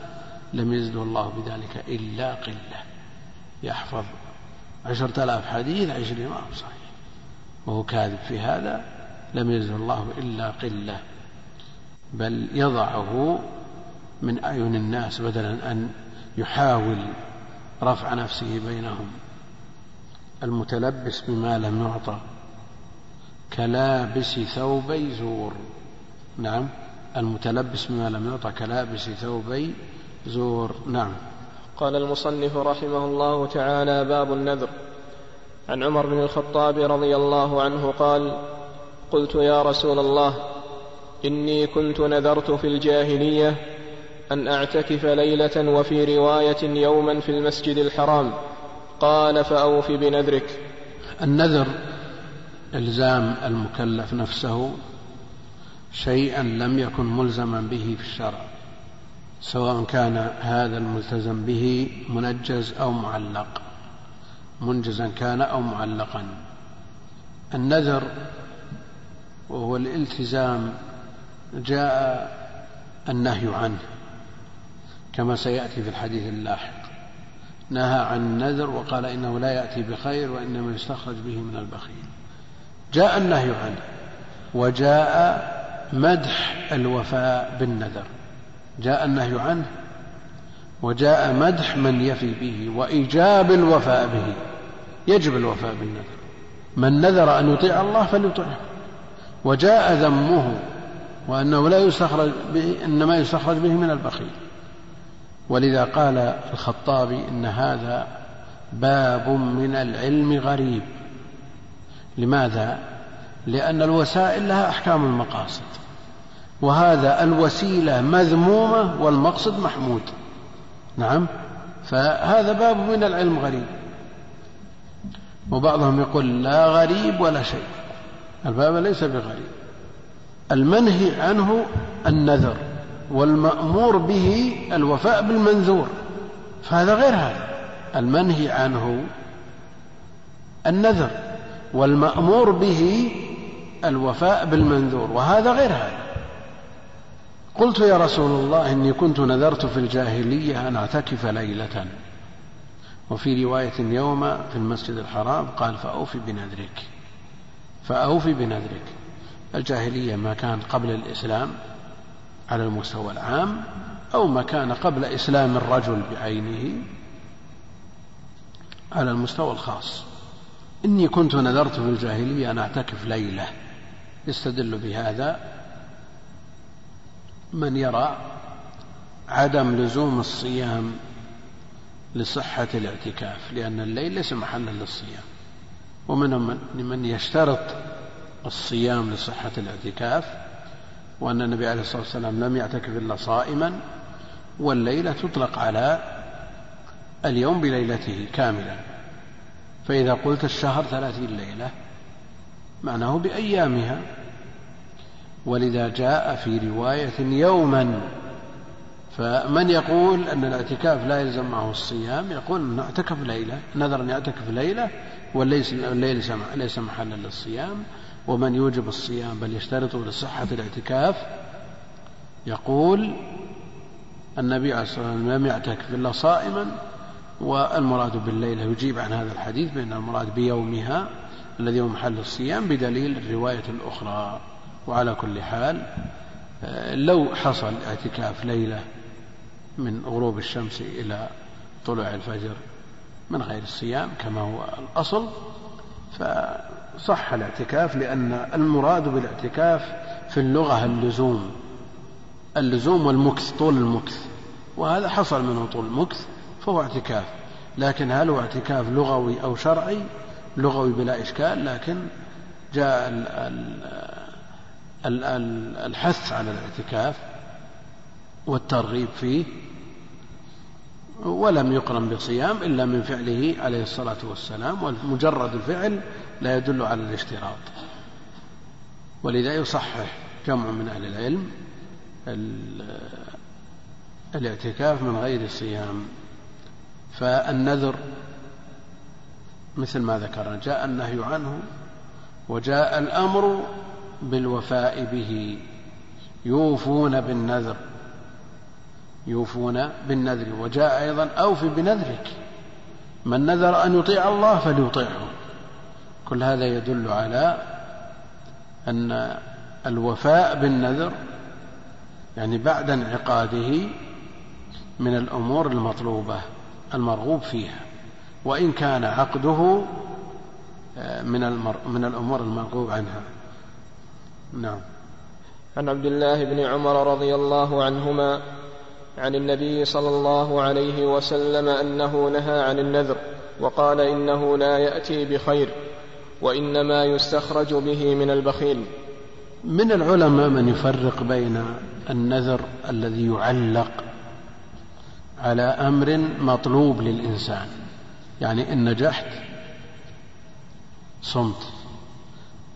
لم يزده الله بذلك إلا قلة. يحفظ عشرة آلاف حديث عشرين ما هو صحيح. وهو كاذب في هذا لم يزده الله إلا قلة. بل يضعه من أعين الناس بدلا أن يحاول رفع نفسه بينهم. المتلبس بما لم يعطى كلابس ثوبي زور. نعم. المتلبس بما لم يعطى كلابس ثوبي زور. نعم. قال المصنف رحمه الله تعالى باب النذر. عن عمر بن الخطاب رضي الله عنه قال قلت يا رسول الله إني كنت نذرت في الجاهلية أن أعتكف ليلة وفي رواية يوما في المسجد الحرام. قال فأوف بنذرك. النذر إلزام المكلف نفسه شيئا لم يكن ملزما به في الشرع سواء كان هذا الملتزم به منجز أو معلق منجزا كان أو معلقا. النذر وهو الالتزام جاء النهي عنه كما سيأتي في الحديث اللاحق. نهى عن النذر وقال إنه لا يأتي بخير وإنما يستخرج به من البخيل. جاء النهي عنه وجاء مدح الوفاء بالنذر. جاء النهي عنه وجاء مدح من يفي به وإيجاب الوفاء به. يجب الوفاء بالنذر. من نذر أن يطيع الله فليطعه. وجاء ذمه وأنه لا يستخرج به إنما يستخرج به من البخيل. ولذا قال الخطابي إن هذا باب من العلم غريب. لماذا؟ لأن الوسائل لها أحكام المقاصد. وهذا الوسيلة مذمومة والمقصد محمود. نعم. فهذا باب من العلم غريب. وبعضهم يقول لا غريب ولا شيء. الباب ليس بغريب. المنهي عنه النذر والمأمور به الوفاء بالمنذور. فهذا غير هذا. المنهي عنه النذر والمأمور به الوفاء بالمنذور. وهذا غير هذا. قلت يا رسول الله إني كنت نذرت في الجاهلية أن أعتكف ليلة. وفي رواية يوم في المسجد الحرام قال فأوفي بنذرك. فأوفي بنذرك. الجاهلية ما كان قبل الإسلام على المستوى العام أو ما كان قبل إسلام الرجل بعينه على المستوى الخاص. إني كنت نذرت في الجاهلية أن أعتكف ليلة. يستدل بهذا من يرى عدم لزوم الصيام لصحة الاعتكاف لأن الليل ليس محلا للصيام. ومنهم من يشترط الصيام لصحة الاعتكاف وأن النبي عليه الصلاة والسلام لم يعتكف إلا صائما والليلة تطلق على اليوم بليلته كاملا. فإذا قلت الشهر ثلاثين ليلة معناه بأيامها ولذا جاء في رواية يوما فمن يقول أن الاعتكاف لا يلزم معه الصيام يقول أن اعتكف ليلة نذر أن يعتكف ليلة والليل ليس محلا للصيام ومن يوجب الصيام بل يشترطه لصحة الاعتكاف يقول النبي عليه الصلاة والسلام لم يعتكف إلا صائما والمراد بالليلة يجيب عن هذا الحديث بأن المراد بيومها الذي هو محل الصيام بدليل الرواية الأخرى. وعلى كل حال لو حصل اعتكاف ليلة من غروب الشمس إلى طلوع الفجر من غير الصيام كما هو الأصل فصح الاعتكاف لأن المراد بالاعتكاف في اللغة اللزوم اللزوم والمكث طول المكث وهذا حصل منه طول المكث فهو اعتكاف. لكن هل هو اعتكاف لغوي أو شرعي؟ لغوي بلا إشكال لكن جاء الحث على الاعتكاف والترغيب فيه ولم يقرن بصيام إلا من فعله عليه الصلاة والسلام ومجرد الفعل لا يدل على الاشتراط. ولذا يصحح جمع من أهل العلم الاعتكاف من غير صيام فالنذر مثل ما ذكرنا جاء النهي عنه وجاء الأمر بالوفاء به. يوفون بالنذر. يوفون بالنذر. وجاء أيضا أوف بنذرك. من نذر أن يطيع الله فليطيعه. كل هذا يدل على أن الوفاء بالنذر يعني بعد انعقاده من الأمور المطلوبة المرغوب فيها. وإن كان عقده آه، من المر من الأمور المرغوب عنها. نعم. عن عبد الله بن عمر رضي الله عنهما عن النبي صلى الله عليه وسلم أنه نهى عن النذر وقال إنه لا يأتي بخير وإنما يستخرج به من البخيل. من العلماء من يفرق بين النذر الذي يعلق على أمر مطلوب للإنسان يعني إن نجحت صمت.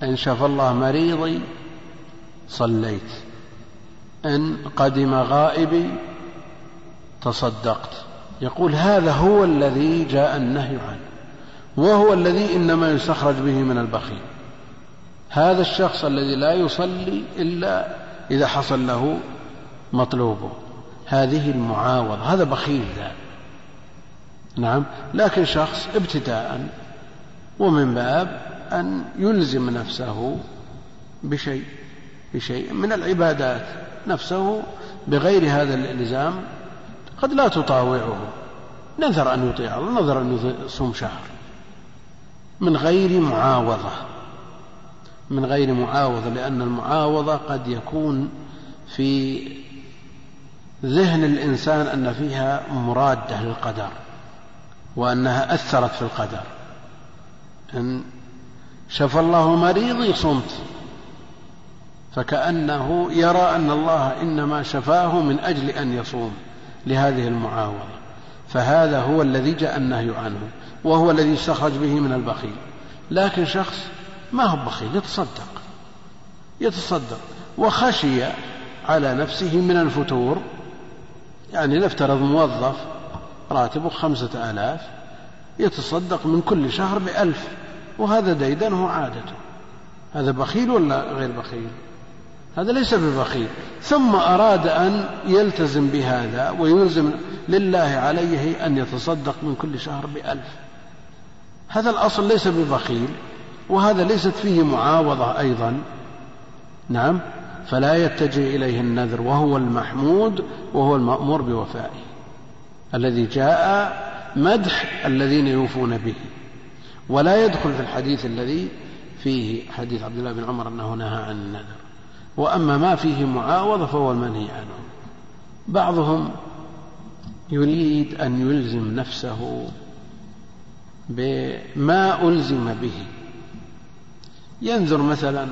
إن شفى الله مريضي صليت. إن قدم غائبي تصدقت. يقول هذا هو الذي جاء النهي عنه. وهو الذي إنما يستخرج به من البخيل. هذا الشخص الذي لا يصلي إلا إذا حصل له مطلوبه. هذه المعاوضة. هذا بخيل ذا. نعم. لكن شخص ابتداء ومن باب أن يلزم نفسه بشيء. بشيء من العبادات نفسه بغير هذا الالزام قد لا تطاوعه. نذر أن يطيع الله نذر أن يصوم شهر. من غير معاوضة. من غير معاوضة لأن المعاوضة قد يكون في ذهن الإنسان أن فيها مرادة للقدر وأنها أثرت في القدر. إن شفى الله مريضي صمت. فكأنه يرى أن الله إنما شفاه من أجل أن يصوم لهذه المعاوضة. فهذا هو الذي جاء النهي عنه وهو الذي يستخرج به من البخيل. لكن شخص ما هو بخيل يتصدق. يتصدق. وخشي على نفسه من الفتور. يعني نفترض موظف راتبه خمسة آلاف يتصدق من كل شهر بألف. وهذا ديدنه عادته. هذا بخيل ولا غير بخيل؟ هذا ليس ببخيل. ثم أراد أن يلتزم بهذا ويلزم لله عليه أن يتصدق من كل شهر بألف. هذا الأصل ليس ببخيل وهذا ليست فيه معاوضة أيضا. نعم فلا يتجه إليه النذر وهو المحمود وهو المأمور بوفائه. الذي جاء مدح الذين يوفون به. ولا يدخل في الحديث الذي فيه حديث عبد الله بن عمر أنه نهى عن النذر. وأما ما فيه معاوضة فهو المنهي عنه. بعضهم يريد أن يلزم نفسه بما ألزم به. ينذر مثلا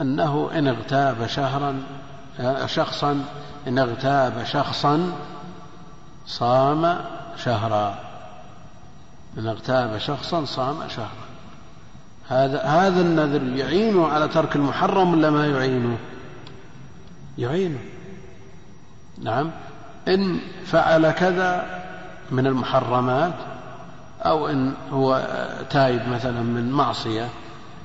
أنه إن اغتاب شهرا شخصا إن اغتاب شخصا صام شهرا. إن اغتاب شخصا صام شهرا. هذا هذا النذر يعينه على ترك المحرم ولا ما يعينه؟ يعينه. نعم. إن فعل كذا من المحرمات أو إن هو تايب مثلا من معصية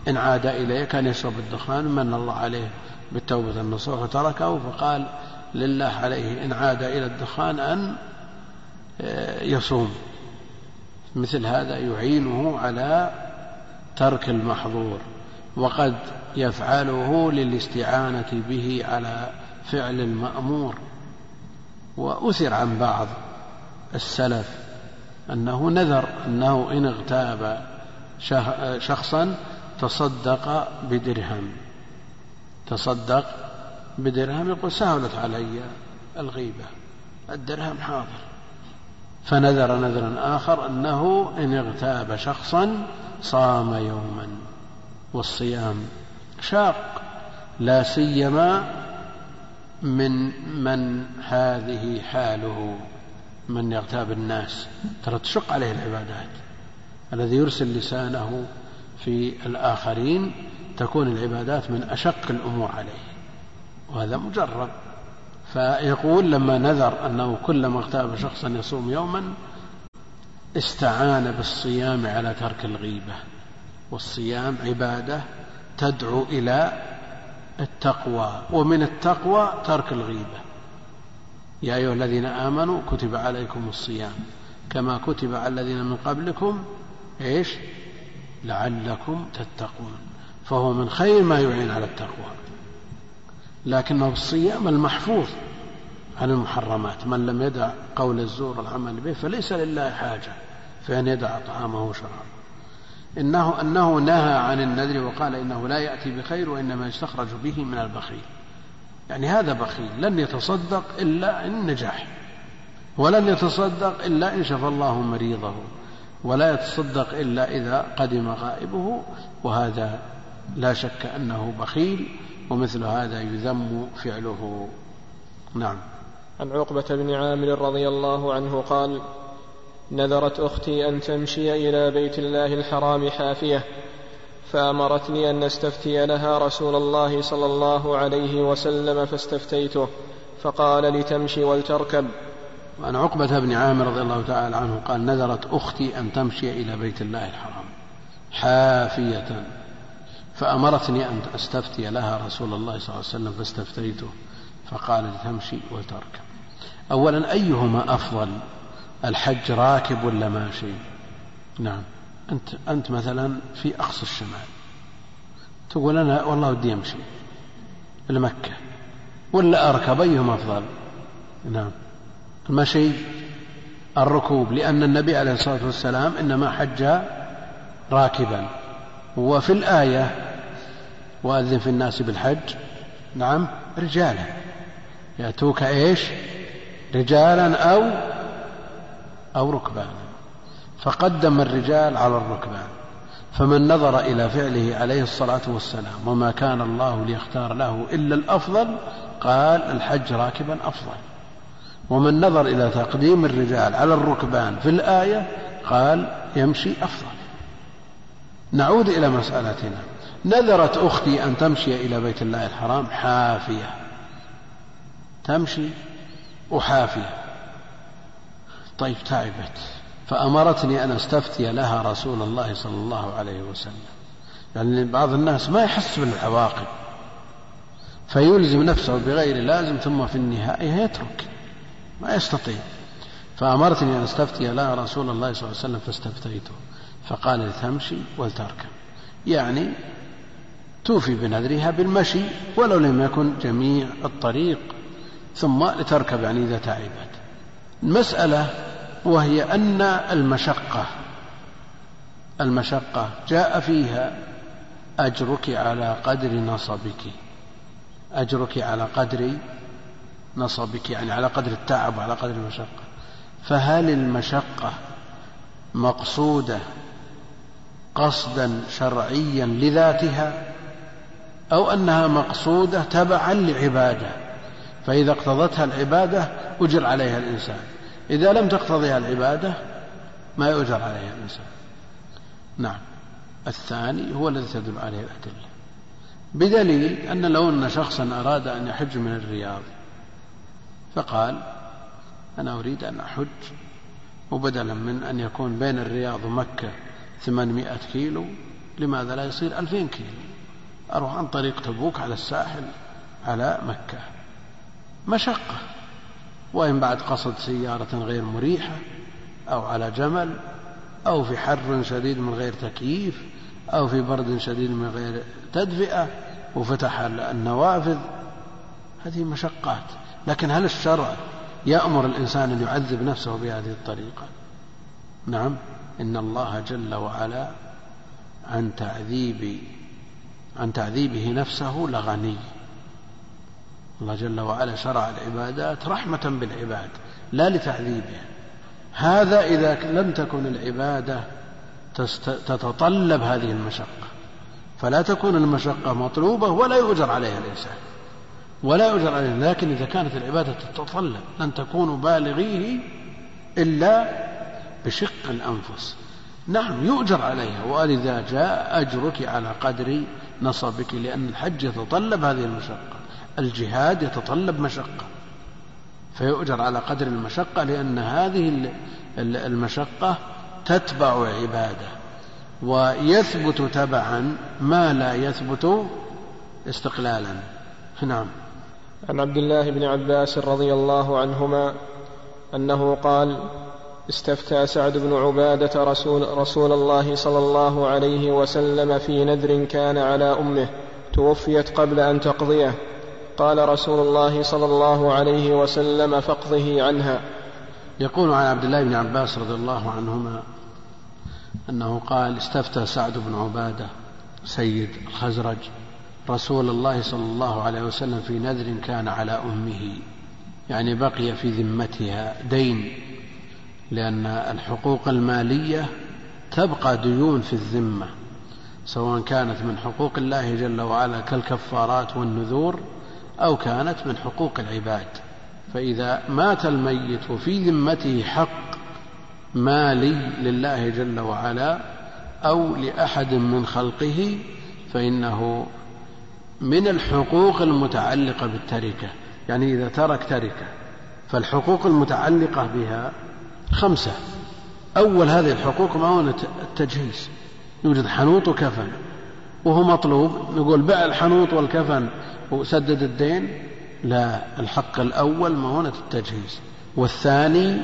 إن عاد إليه كان يشرب الدخان من الله عليه بالتوبة النصوح وتركه فقال لله عليه إن عاد إلى الدخان أن آه، يصوم. مثل هذا يعينه على ترك المحظور وقد يفعله للاستعانة به على فعل المأمور. وأثر عن بعض السلف أنه نذر أنه إن اغتاب شخصا تصدق بدرهم. تصدق بدرهم يقول سهلت علي الغيبة الدرهم حاضر. فنذر نذرا آخر أنه إن اغتاب شخصا صام يوما والصيام شاق لا سيما من من هذه حاله من يغتاب الناس. ترى تشق عليه العبادات. الذي يرسل لسانه في الآخرين تكون العبادات من أشق الأمور عليه. وهذا مجرب. فيقول لما نذر أنه كلما اغتاب شخصا يصوم يوما استعان بالصيام على ترك الغيبة والصيام عبادة تدعو إلى التقوى ومن التقوى ترك الغيبة. يا أيها الذين آمنوا كتب عليكم الصيام كما كتب على الذين من قبلكم إيش؟ لعلكم تتقون. فهو من خير ما يعين على التقوى. لكنه الصيام المحفوظ عن المحرمات. من لم يدع قول الزور العمل به فليس لله حاجة. في أن يدع طعامه وشرابه. إنه أنه نهى عن النذر وقال إنه لا يأتي بخير وإنما يستخرج به من البخيل. يعني هذا بخيل. لن يتصدق إلا إن نجح. ولن يتصدق إلا إن شفى الله مريضه. ولا يتصدق إلا إذا قدم غائبه. وهذا لا شك أنه بخيل. ومثل هذا يذم فعله. نعم. عن عقبة بن عامر رضي الله عنه قال نذرت أختي أن تمشي إلى بيت الله الحرام حافية فأمرتني أن نستفتي لها رسول الله صلى الله عليه وسلم فاستفتيته فقال لتمشي ولتركب. وعن عقبة بن عامر رضي الله تعالى عنه قال نذرت أختي أن تمشي إلى بيت الله الحرام حافية. فأمرتني أن أستفتي لها رسول الله صلى الله عليه وسلم فاستفتيته فقال لتمشي وتركب أولا أيهما أفضل؟ الحج راكب ولا ماشي؟ نعم. أنت أنت مثلا في أقصى الشمال. تقول أنا والله ودي أمشي لمكة. ولا أركب أيهما أفضل؟ نعم. المشي الركوب لأن النبي عليه الصلاة والسلام إنما حج راكبا. وفي الآية وأذن في الناس بالحج نعم رجالا. يأتوك إيش؟ رجالا أو أو ركبانا. فقدم الرجال على الركبان. فمن نظر إلى فعله عليه الصلاة والسلام وما كان الله ليختار له إلا الأفضل قال الحج راكبا أفضل. ومن نظر إلى تقديم الرجال على الركبان في الآية قال يمشي أفضل. نعود إلى مسألتنا. نذرت أختي أن تمشي إلى بيت الله الحرام حافية. تمشي وحافية. طيب تعبت فأمرتني أن أستفتي لها رسول الله صلى الله عليه وسلم. يعني بعض الناس ما يحس بالعواقب فيلزم نفسه بغير لازم ثم في النهاية يترك ما يستطيع. فأمرتني أن أستفتي لها رسول الله صلى الله عليه وسلم فاستفتيته. فقال لتمشي ولتركب. يعني توفي بنذرها بالمشي ولو لم يكن جميع الطريق ثم لتركب يعني إذا تعبت. المسألة وهي أن المشقة المشقة جاء فيها أجرك على قدر نصبك أجرك على قدر نصبك يعني على قدر التعب وعلى قدر المشقة. فهل المشقة مقصودة قصدا شرعيا لذاتها أو أنها مقصودة تبعا لعبادة؟ فإذا اقتضتها العبادة أجر عليها الإنسان. إذا لم تقتضيها العبادة ما يؤجر عليها الإنسان. نعم. الثاني هو الذي تدل عليه الأدلة. بدليل أن لو أن شخصا أراد أن يحج من الرياض فقال أنا أريد أن أحج وبدلا من أن يكون بين الرياض ومكة ثمانمائة كيلو لماذا لا يصير ألفين كيلو؟ أروح عن طريق تبوك على الساحل على مكة. مشقة. وإن بعد قصد سيارة غير مريحة أو على جمل أو في حر شديد من غير تكييف أو في برد شديد من غير تدفئة وفتح النوافذ. هذه مشقات. لكن هل الشرع يأمر الإنسان أن يعذب نفسه بهذه الطريقة؟ نعم. إن الله جل وعلا عن تعذيب عن تعذيبه نفسه لغني. الله جل وعلا شرع العبادات رحمة بالعباد لا لتعذيبه. هذا إذا لم تكن العبادة تتطلب هذه المشقة. فلا تكون المشقة مطلوبة ولا يؤجر عليها الإنسان. ولا يؤجر عليه لكن إذا كانت العبادة تتطلب لن تكونوا بالغيه إلا بشق الأنفس. نعم يؤجر عليها ولذا جاء أجرك على قدر نصبك لأن الحج يتطلب هذه المشقة. الجهاد يتطلب مشقة فيؤجر على قدر المشقة لأن هذه المشقة تتبع عبادة ويثبت تبعا ما لا يثبت استقلالا. نعم. عن عبد الله بن عباس رضي الله عنهما أنه قال استفتى سعد بن عبادة رسول, رسول الله صلى الله عليه وسلم في نذر كان على أمه توفيت قبل أن تقضيه. قال رسول الله صلى الله عليه وسلم فاقضه عنها. يقول عن عبد الله بن عباس رضي الله عنهما أنه قال استفتى سعد بن عبادة سيد الخزرج رسول الله صلى الله عليه وسلم في نذر كان على أمه يعني بقي في ذمتها دين لأن الحقوق المالية تبقى ديون في الذمة سواء كانت من حقوق الله جل وعلا كالكفارات والنذور أو كانت من حقوق العباد. فإذا مات الميت وفي ذمته حق مالي لله جل وعلا أو لأحد من خلقه فإنه من الحقوق المتعلقة بالتركة. يعني إذا ترك تركة فالحقوق المتعلقة بها خمسة. أول هذه الحقوق معونة التجهيز. يوجد حنوط وكفن وهو مطلوب. نقول بع الحنوط والكفن وسدد الدين. لا الحق الأول معونة التجهيز. والثاني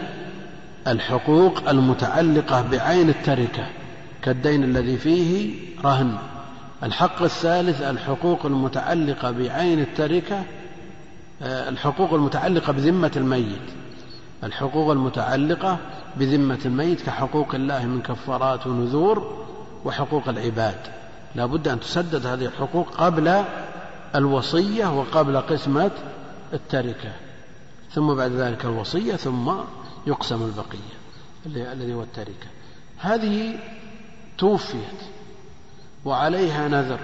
الحقوق المتعلقة بعين التركة كالدين الذي فيه رهن. الحق الثالث الحقوق المتعلقة بعين التركة آه، الحقوق المتعلقة بذمة الميت. الحقوق المتعلقة بذمة الميت كحقوق الله من كفارات ونذور وحقوق العباد. لا بد أن تسدد هذه الحقوق قبل الوصية وقبل قسمة التركة ثم بعد ذلك الوصية ثم يقسم البقية الذي هو التركة. هذه توفيت وعليها نذر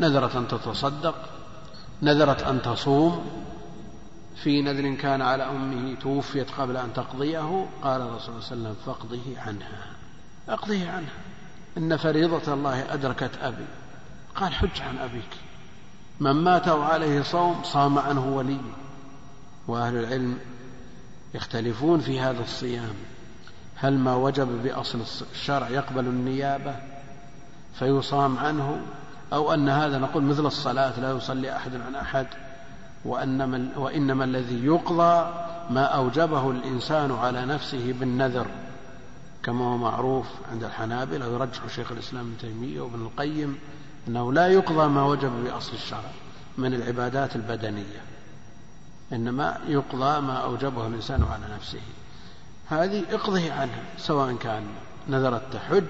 نذرت أن تتصدق نذرت أن تصوم. في نذر كان على أمه توفيت قبل أن تقضيه قال الرسول صلى الله عليه وسلم فاقضه عنها اقضه عنها. إن فريضة الله أدركت أبي. قال حج عن أبيك. من مات وعليه صوم صام عنه ولي وأهل العلم يختلفون في هذا الصيام. هل ما وجب بأصل الشرع يقبل النيابة فيصام عنه؟ أو أن هذا نقول مثل الصلاة لا يصلي أحد عن أحد. وأنما, وإنما الذي يقضى ما أوجبه الإنسان على نفسه بالنذر. كما هو معروف عند الحنابلة ويرجح شيخ الإسلام ابن تيمية وابن القيم أنه لا يقضى ما وجب بأصل الشرع من العبادات البدنية إنما يقضى ما أوجبه الإنسان على نفسه. هذه اقضه عنها سواء كان نذر التحج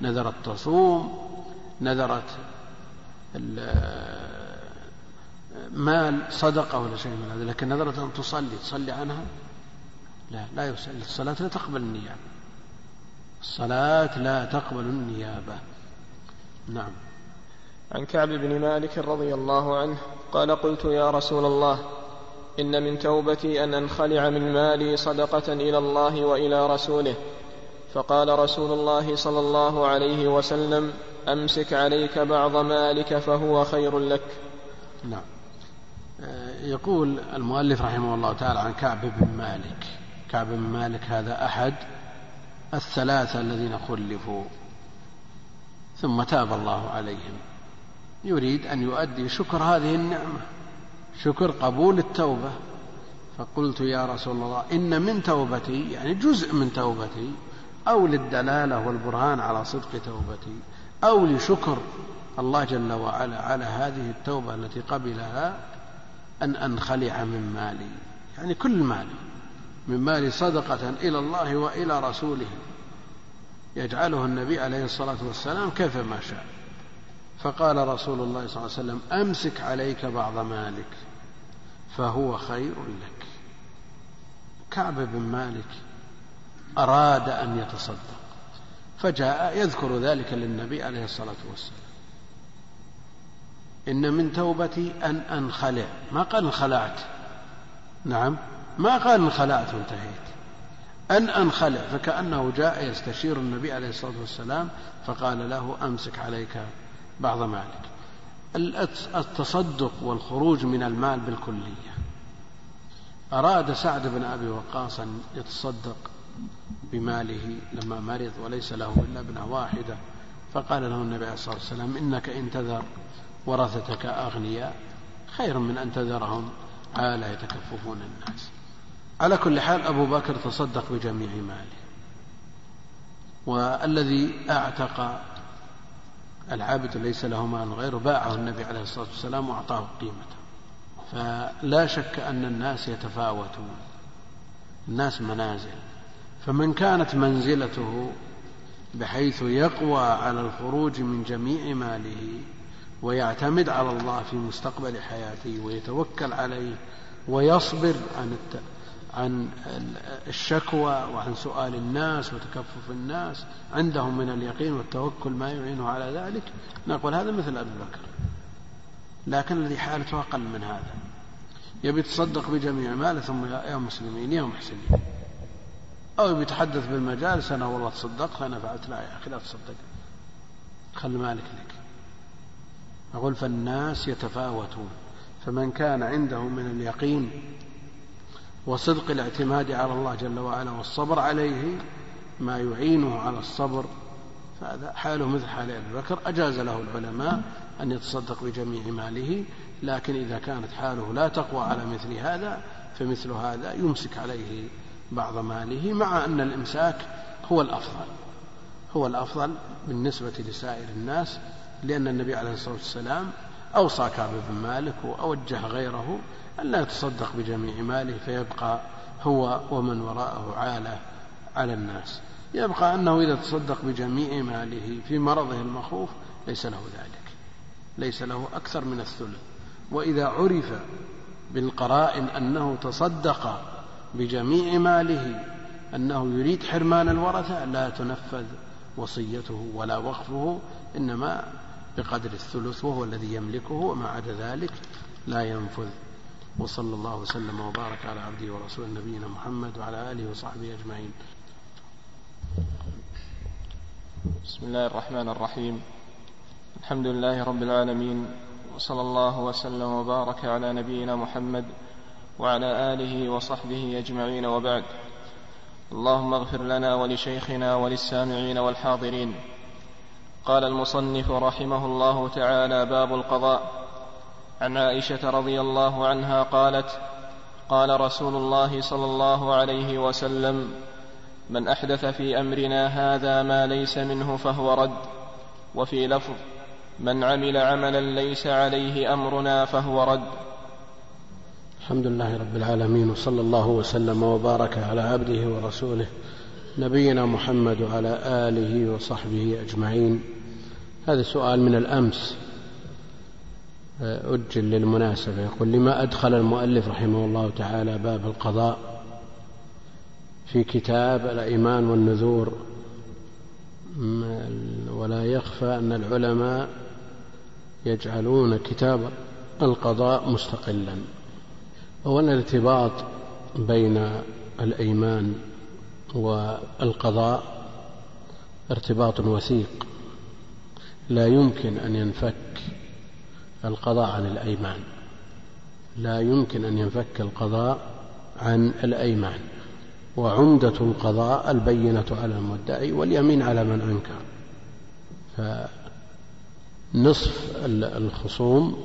نذرت تصوم نذرت مال صدقة ولا شيء من هذا لكن نذرت أن تصلي تصلي عنها؟ لا لا يصلي الصلاة لا تقبل النيابة الصلاة لا تقبل النيابة. نعم. عن كعب بن مالك رضي الله عنه قال قلت يا رسول الله إن من توبتي أن أنخلع من مالي صدقة إلى الله وإلى رسوله. فقال رسول الله صلى الله عليه وسلم أمسك عليك بعض مالك فهو خير لك. نعم. يقول المؤلف رحمه الله تعالى عن كعب بن مالك كعب بن مالك هذا أحد الثلاثة الذين خلفوا ثم تاب الله عليهم. يريد أن يؤدي شكر هذه النعمة شكر قبول التوبة. فقلت يا رسول الله إن من توبتي يعني جزء من توبتي أو للدلالة والبرهان على صدق توبتي أو لشكر الله جل وعلا على هذه التوبة التي قبلها أن أنخلع من مالي. يعني كل مالي. من مالي صدقة إلى الله وإلى رسوله. يجعله النبي عليه الصلاة والسلام كيفما شاء. فقال رسول الله صلى الله عليه وسلم أمسك عليك بعض مالك فهو خير لك. كعب بن مالك أراد أن يتصدق فجاء يذكر ذلك للنبي عليه الصلاة والسلام. إن من توبتي أن أنخلع. ما قال انخلعت؟ نعم. ما قال انخلعت وانتهيت. أن أنخلع فكأنه جاء يستشير النبي عليه الصلاة والسلام فقال له أمسك عليك بعض مالك. التصدق والخروج من المال بالكلية. أراد سعد بن أبي وقاص أن يتصدق بماله لما مرض وليس له إلا ابنة واحدة. فقال له النبي عليه الصلاة والسلام إنك إن تذر ورثتك أغنياء خير من أن تذرهم عالة يتكففون الناس. على كل حال أبو بكر تصدق بجميع ماله والذي أعتق العبد ليس له مال غيره باعه النبي عليه الصلاة والسلام وأعطاه قيمته فلا شك أن الناس يتفاوتون الناس منازل فمن كانت منزلته بحيث يقوى على الخروج من جميع ماله ويعتمد على الله في مستقبل حياته ويتوكل عليه ويصبر عن عن الشكوى وعن سؤال الناس وتكفف الناس. عندهم من اليقين والتوكل ما يعينه على ذلك. نقول هذا مثل أبي بكر. لكن الذي حالته أقل من هذا. يبي يتصدق بجميع ماله ثم يا مسلمين يا محسنين. أو يتحدث بالمجالس أنا والله تصدقت أنا فعلت لا يا أخي لا تصدق. خل مالك لك. أقول فالناس يتفاوتون. فمن كان عنده من اليقين وصدق الاعتماد على الله جل وعلا والصبر عليه ما يعينه على الصبر. فهذا حاله مثل حال أبي بكر. أجاز له العلماء أن يتصدق بجميع ماله لكن إذا كانت حاله لا تقوى على مثل هذا فمثل هذا يمسك عليه بعض ماله مع أن الإمساك هو الأفضل. هو الأفضل بالنسبة لسائر الناس لأن النبي عليه الصلاة والسلام أوصى كعب بن مالك وأوجه غيره أن لا يتصدق بجميع ماله فيبقى هو ومن وراءه عالة على الناس. يبقى أنه إذا تصدق بجميع ماله في مرضه المخوف ليس له ذلك ليس له أكثر من الثلث. وإذا عرف بالقرائن أنه تصدق بجميع ماله أنه يريد حرمان الورثة لا تنفذ وصيته ولا وقفه إنما بقدر الثلث وهو الذي يملكه وما عدا ذلك لا ينفذ وصلى الله وسلم وبارك على عبده ورسوله نبينا محمد وعلى آله وصحبه أجمعين. بسم الله الرحمن الرحيم. الحمد لله رب العالمين وصلى الله وسلم وبارك على نبينا محمد وعلى آله وصحبه أجمعين وبعد. اللهم اغفر لنا ولشيخنا وللسامعين والحاضرين. قال المصنف رحمه الله تعالى باب القضاء. عن عائشة رضي الله عنها قالت قال رسول الله صلى الله عليه وسلم من أحدث في أمرنا هذا ما ليس منه فهو رد وفي لفظ من عمل عملا ليس عليه أمرنا فهو رد. الحمد لله رب العالمين وصلى الله وسلم وبارك على عبده ورسوله نبينا محمد وعلى آله وصحبه أجمعين. هذا سؤال من الأمس. أجل للمناسبة. يقول لما أدخل المؤلف رحمه الله تعالى باب القضاء في كتاب الأيمان والنذور ولا يخفى أن العلماء يجعلون كتاب القضاء مستقلا. أولا الارتباط بين الأيمان والقضاء ارتباط وثيق. لا يمكن أن ينفك القضاء عن الأيمان. لا يمكن أن ينفك القضاء عن الأيمان. وعمدة القضاء البينة على المدعي واليمين على من أنكر. فنصف الخصوم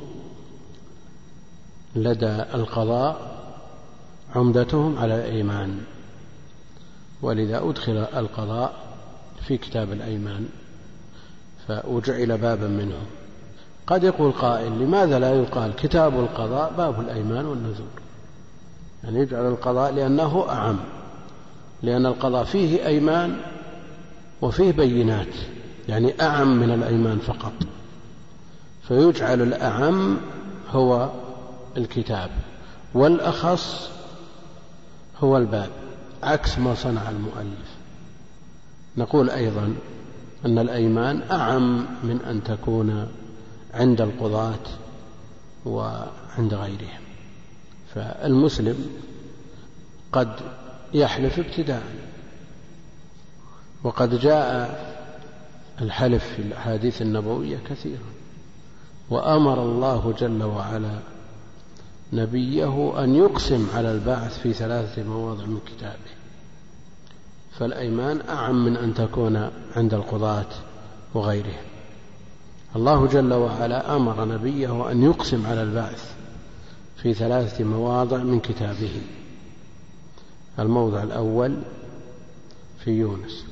لدى القضاء عمدتهم على الأيمان. ولذا أدخل القضاء في كتاب الأيمان. فأجعل بابا منه. قد يقول قائل لماذا لا يقال كتاب القضاء باب الأيمان والنذور؟ يعني يجعل القضاء لأنه أعم لأن القضاء فيه أيمان وفيه بينات يعني أعم من الأيمان فقط. فيجعل الأعم هو الكتاب والأخص هو الباب عكس ما صنع المؤلف. نقول أيضا أن الأيمان أعم من أن تكون عند القضاة وعند غيرهم. فالمسلم قد يحلف ابتداء وقد جاء الحلف في الأحاديث النبوية كثيرا وأمر الله جل وعلا نبيه أن يقسم على البعث في ثلاثة مواضع من كتابه. فالأيمان أعم من أن تكون عند القضاة وغيرهم. الله جل وعلا أمر نبيه أن يقسم على البعث في ثلاثة مواضع من كتابه. الموضع الأول في يونس.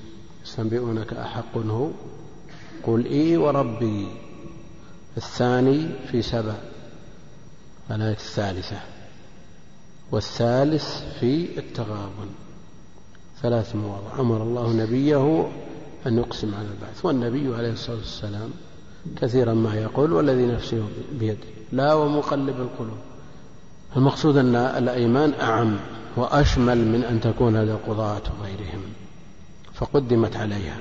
يستنبئونك أحق هو؟ قل إي وربي. الثاني في سبع الآية الثالثة. والثالث في التغابن. ثلاث مواضع. أمر الله نبيه أن يقسم على البعث. والنبي عليه الصلاة والسلام كثيرا ما يقول والذي نفسه بيده. لا ومقلب القلوب. المقصود أن الأيمان أعم وأشمل من أن تكون للقضاة وغيرهم. فقدمت عليها.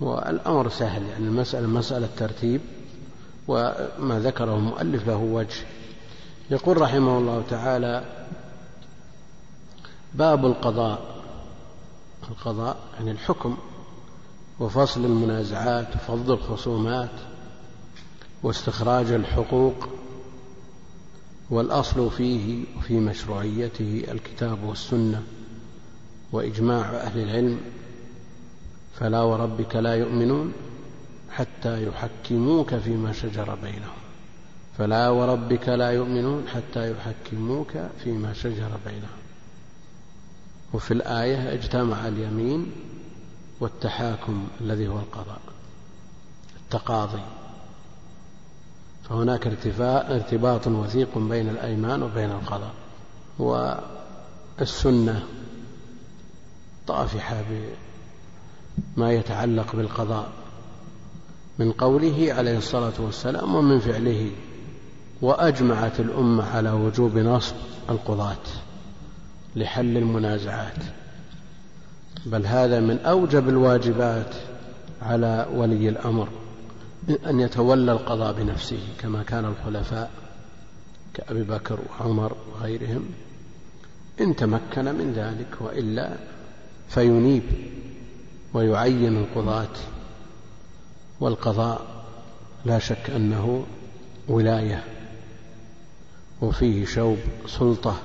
والأمر سهل يعني المسألة مسألة ترتيب وما ذكره المؤلف له وجه. يقول رحمه الله تعالى باب القضاء. القضاء يعني الحكم وفصل المنازعات وفض الخصومات واستخراج الحقوق والأصل فيه وفي مشروعيته الكتاب والسنة وإجماع أهل العلم فلا وربك لا يؤمنون حتى يحكموك فيما شجر بينهم فلا وربك لا يؤمنون حتى يحكموك فيما شجر بينهم وفي الآية اجتمع اليمين والتحاكم الذي هو القضاء التقاضي. فهناك ارتباط وثيق بين الأيمان وبين القضاء. والسنة طافحة بما يتعلق بالقضاء من قوله عليه الصلاة والسلام ومن فعله وأجمعت الأمة على وجوب نصب القضاة لحل المنازعات. بل هذا من أوجب الواجبات على ولي الأمر أن يتولى القضاء بنفسه كما كان الخلفاء كأبي بكر وعمر وغيرهم. إن تمكن من ذلك وإلا فينيب ويعين القضاة والقضاء لا شك أنه ولاية وفيه شوب سلطة.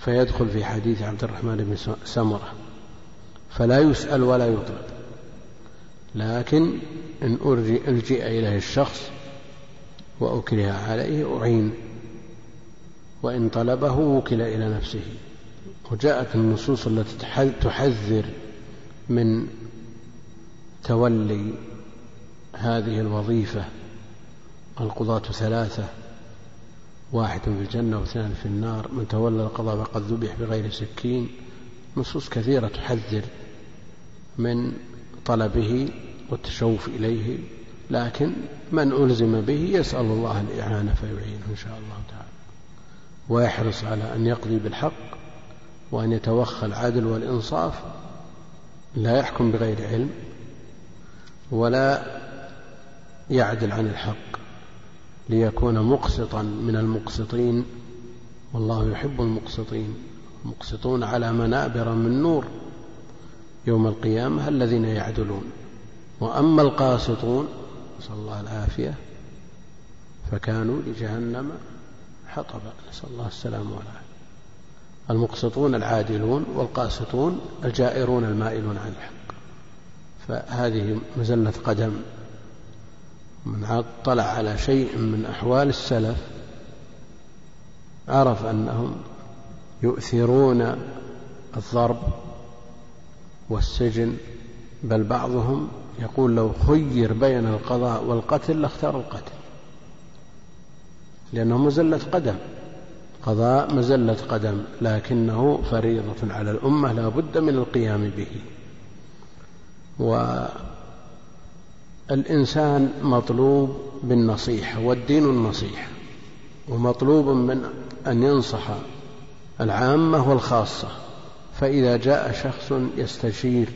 فيدخل في حديث عبد الرحمن بن سمرة فلا يسأل ولا يطلب لكن إن ألجئ إليه الشخص وأكره عليه أعين. وإن طلبه وكل إلى نفسه. وجاءت النصوص التي تحذر من تولي هذه الوظيفة. القضاة ثلاثة. واحد في الجنة واثنان في النار. من تولى القضاء فقد ذبح بغير سكين. نصوص كثيرة تحذر. من طلبه والتشوف إليه لكن من ألزم به يسأل الله الإعانة فيعينه إن شاء الله تعالى. ويحرص على أن يقضي بالحق وأن يتوخى العدل والإنصاف. لا يحكم بغير علم ولا يعدل عن الحق ليكون مقسطا من المقسطين. والله يحب المقسطين المقسطون على منابر من نور. يوم القيامة الذين يعدلون. وأما القاسطون نسأل الله العافية فكانوا لجهنم حطبا. نسأل الله السلامة والعافية. المقسطون العادلون والقاسطون الجائرون المائلون عن الحق. فهذه مزلة قدم. من أطلع على شيء من أحوال السلف عرف أنهم يؤثرون الضرب والسجن بل بعضهم يقول لو خير بين القضاء والقتل لاختار القتل. لأنه مزلة قدم قضاء مزلة قدم لكنه فريضة على الأمة لا بد من القيام به. والإنسان مطلوب بالنصيحة والدين النصيحة ومطلوب من أن ينصح العامة والخاصة. فإذا جاء شخص يستشير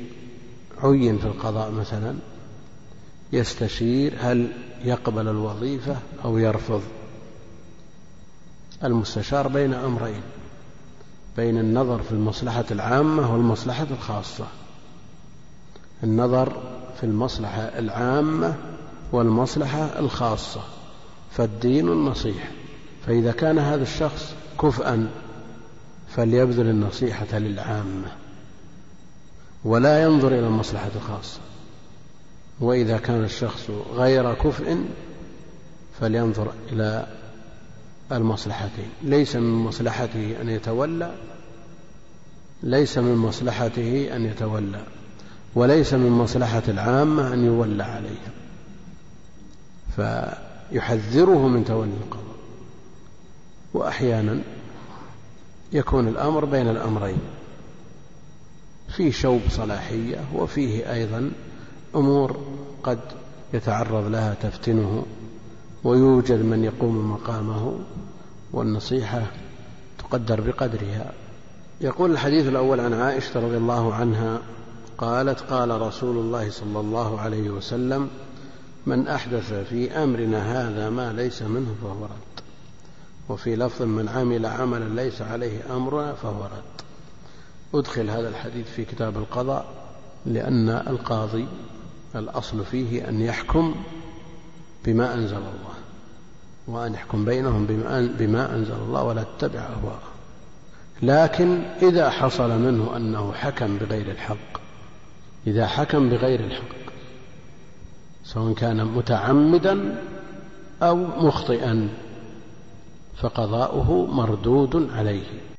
عين في القضاء مثلا يستشير هل يقبل الوظيفة أو يرفض. المستشار بين أمرين بين النظر في المصلحة العامة والمصلحة الخاصة. النظر في المصلحة العامة والمصلحة الخاصة. فالدين النصيحة فإذا كان هذا الشخص كفءا فليبذل النصيحة للعامة ولا ينظر إلى المصلحة الخاصة. وإذا كان الشخص غير كفء فلينظر إلى المصلحتين. ليس من مصلحته أن يتولى ليس من مصلحته أن يتولى وليس من مصلحة العامة أن يولى عليها. فيحذره من تولي القضاء. وأحيانا يكون الأمر بين الأمرين. في شوب صلاحية وفيه أيضا أمور قد يتعرض لها تفتنه ويوجد من يقوم مقامه والنصيحة تقدر بقدرها. يقول الحديث الأول عن عائشة رضي الله عنها قالت قال رسول الله صلى الله عليه وسلم من أحدث في أمرنا هذا ما ليس منه فهو رد. وفي لفظ من عمل عملا ليس عليه أمرنا فهو رد. أدخل هذا الحديث في كتاب القضاء لأن القاضي الأصل فيه أن يحكم بما أنزل الله وأن يحكم بينهم بما أنزل الله ولا تتبع أهواءهم لكن إذا حصل منه أنه حكم بغير الحق إذا حكم بغير الحق سواء كان متعمدا أو مخطئا فقضاؤه مردود عليه.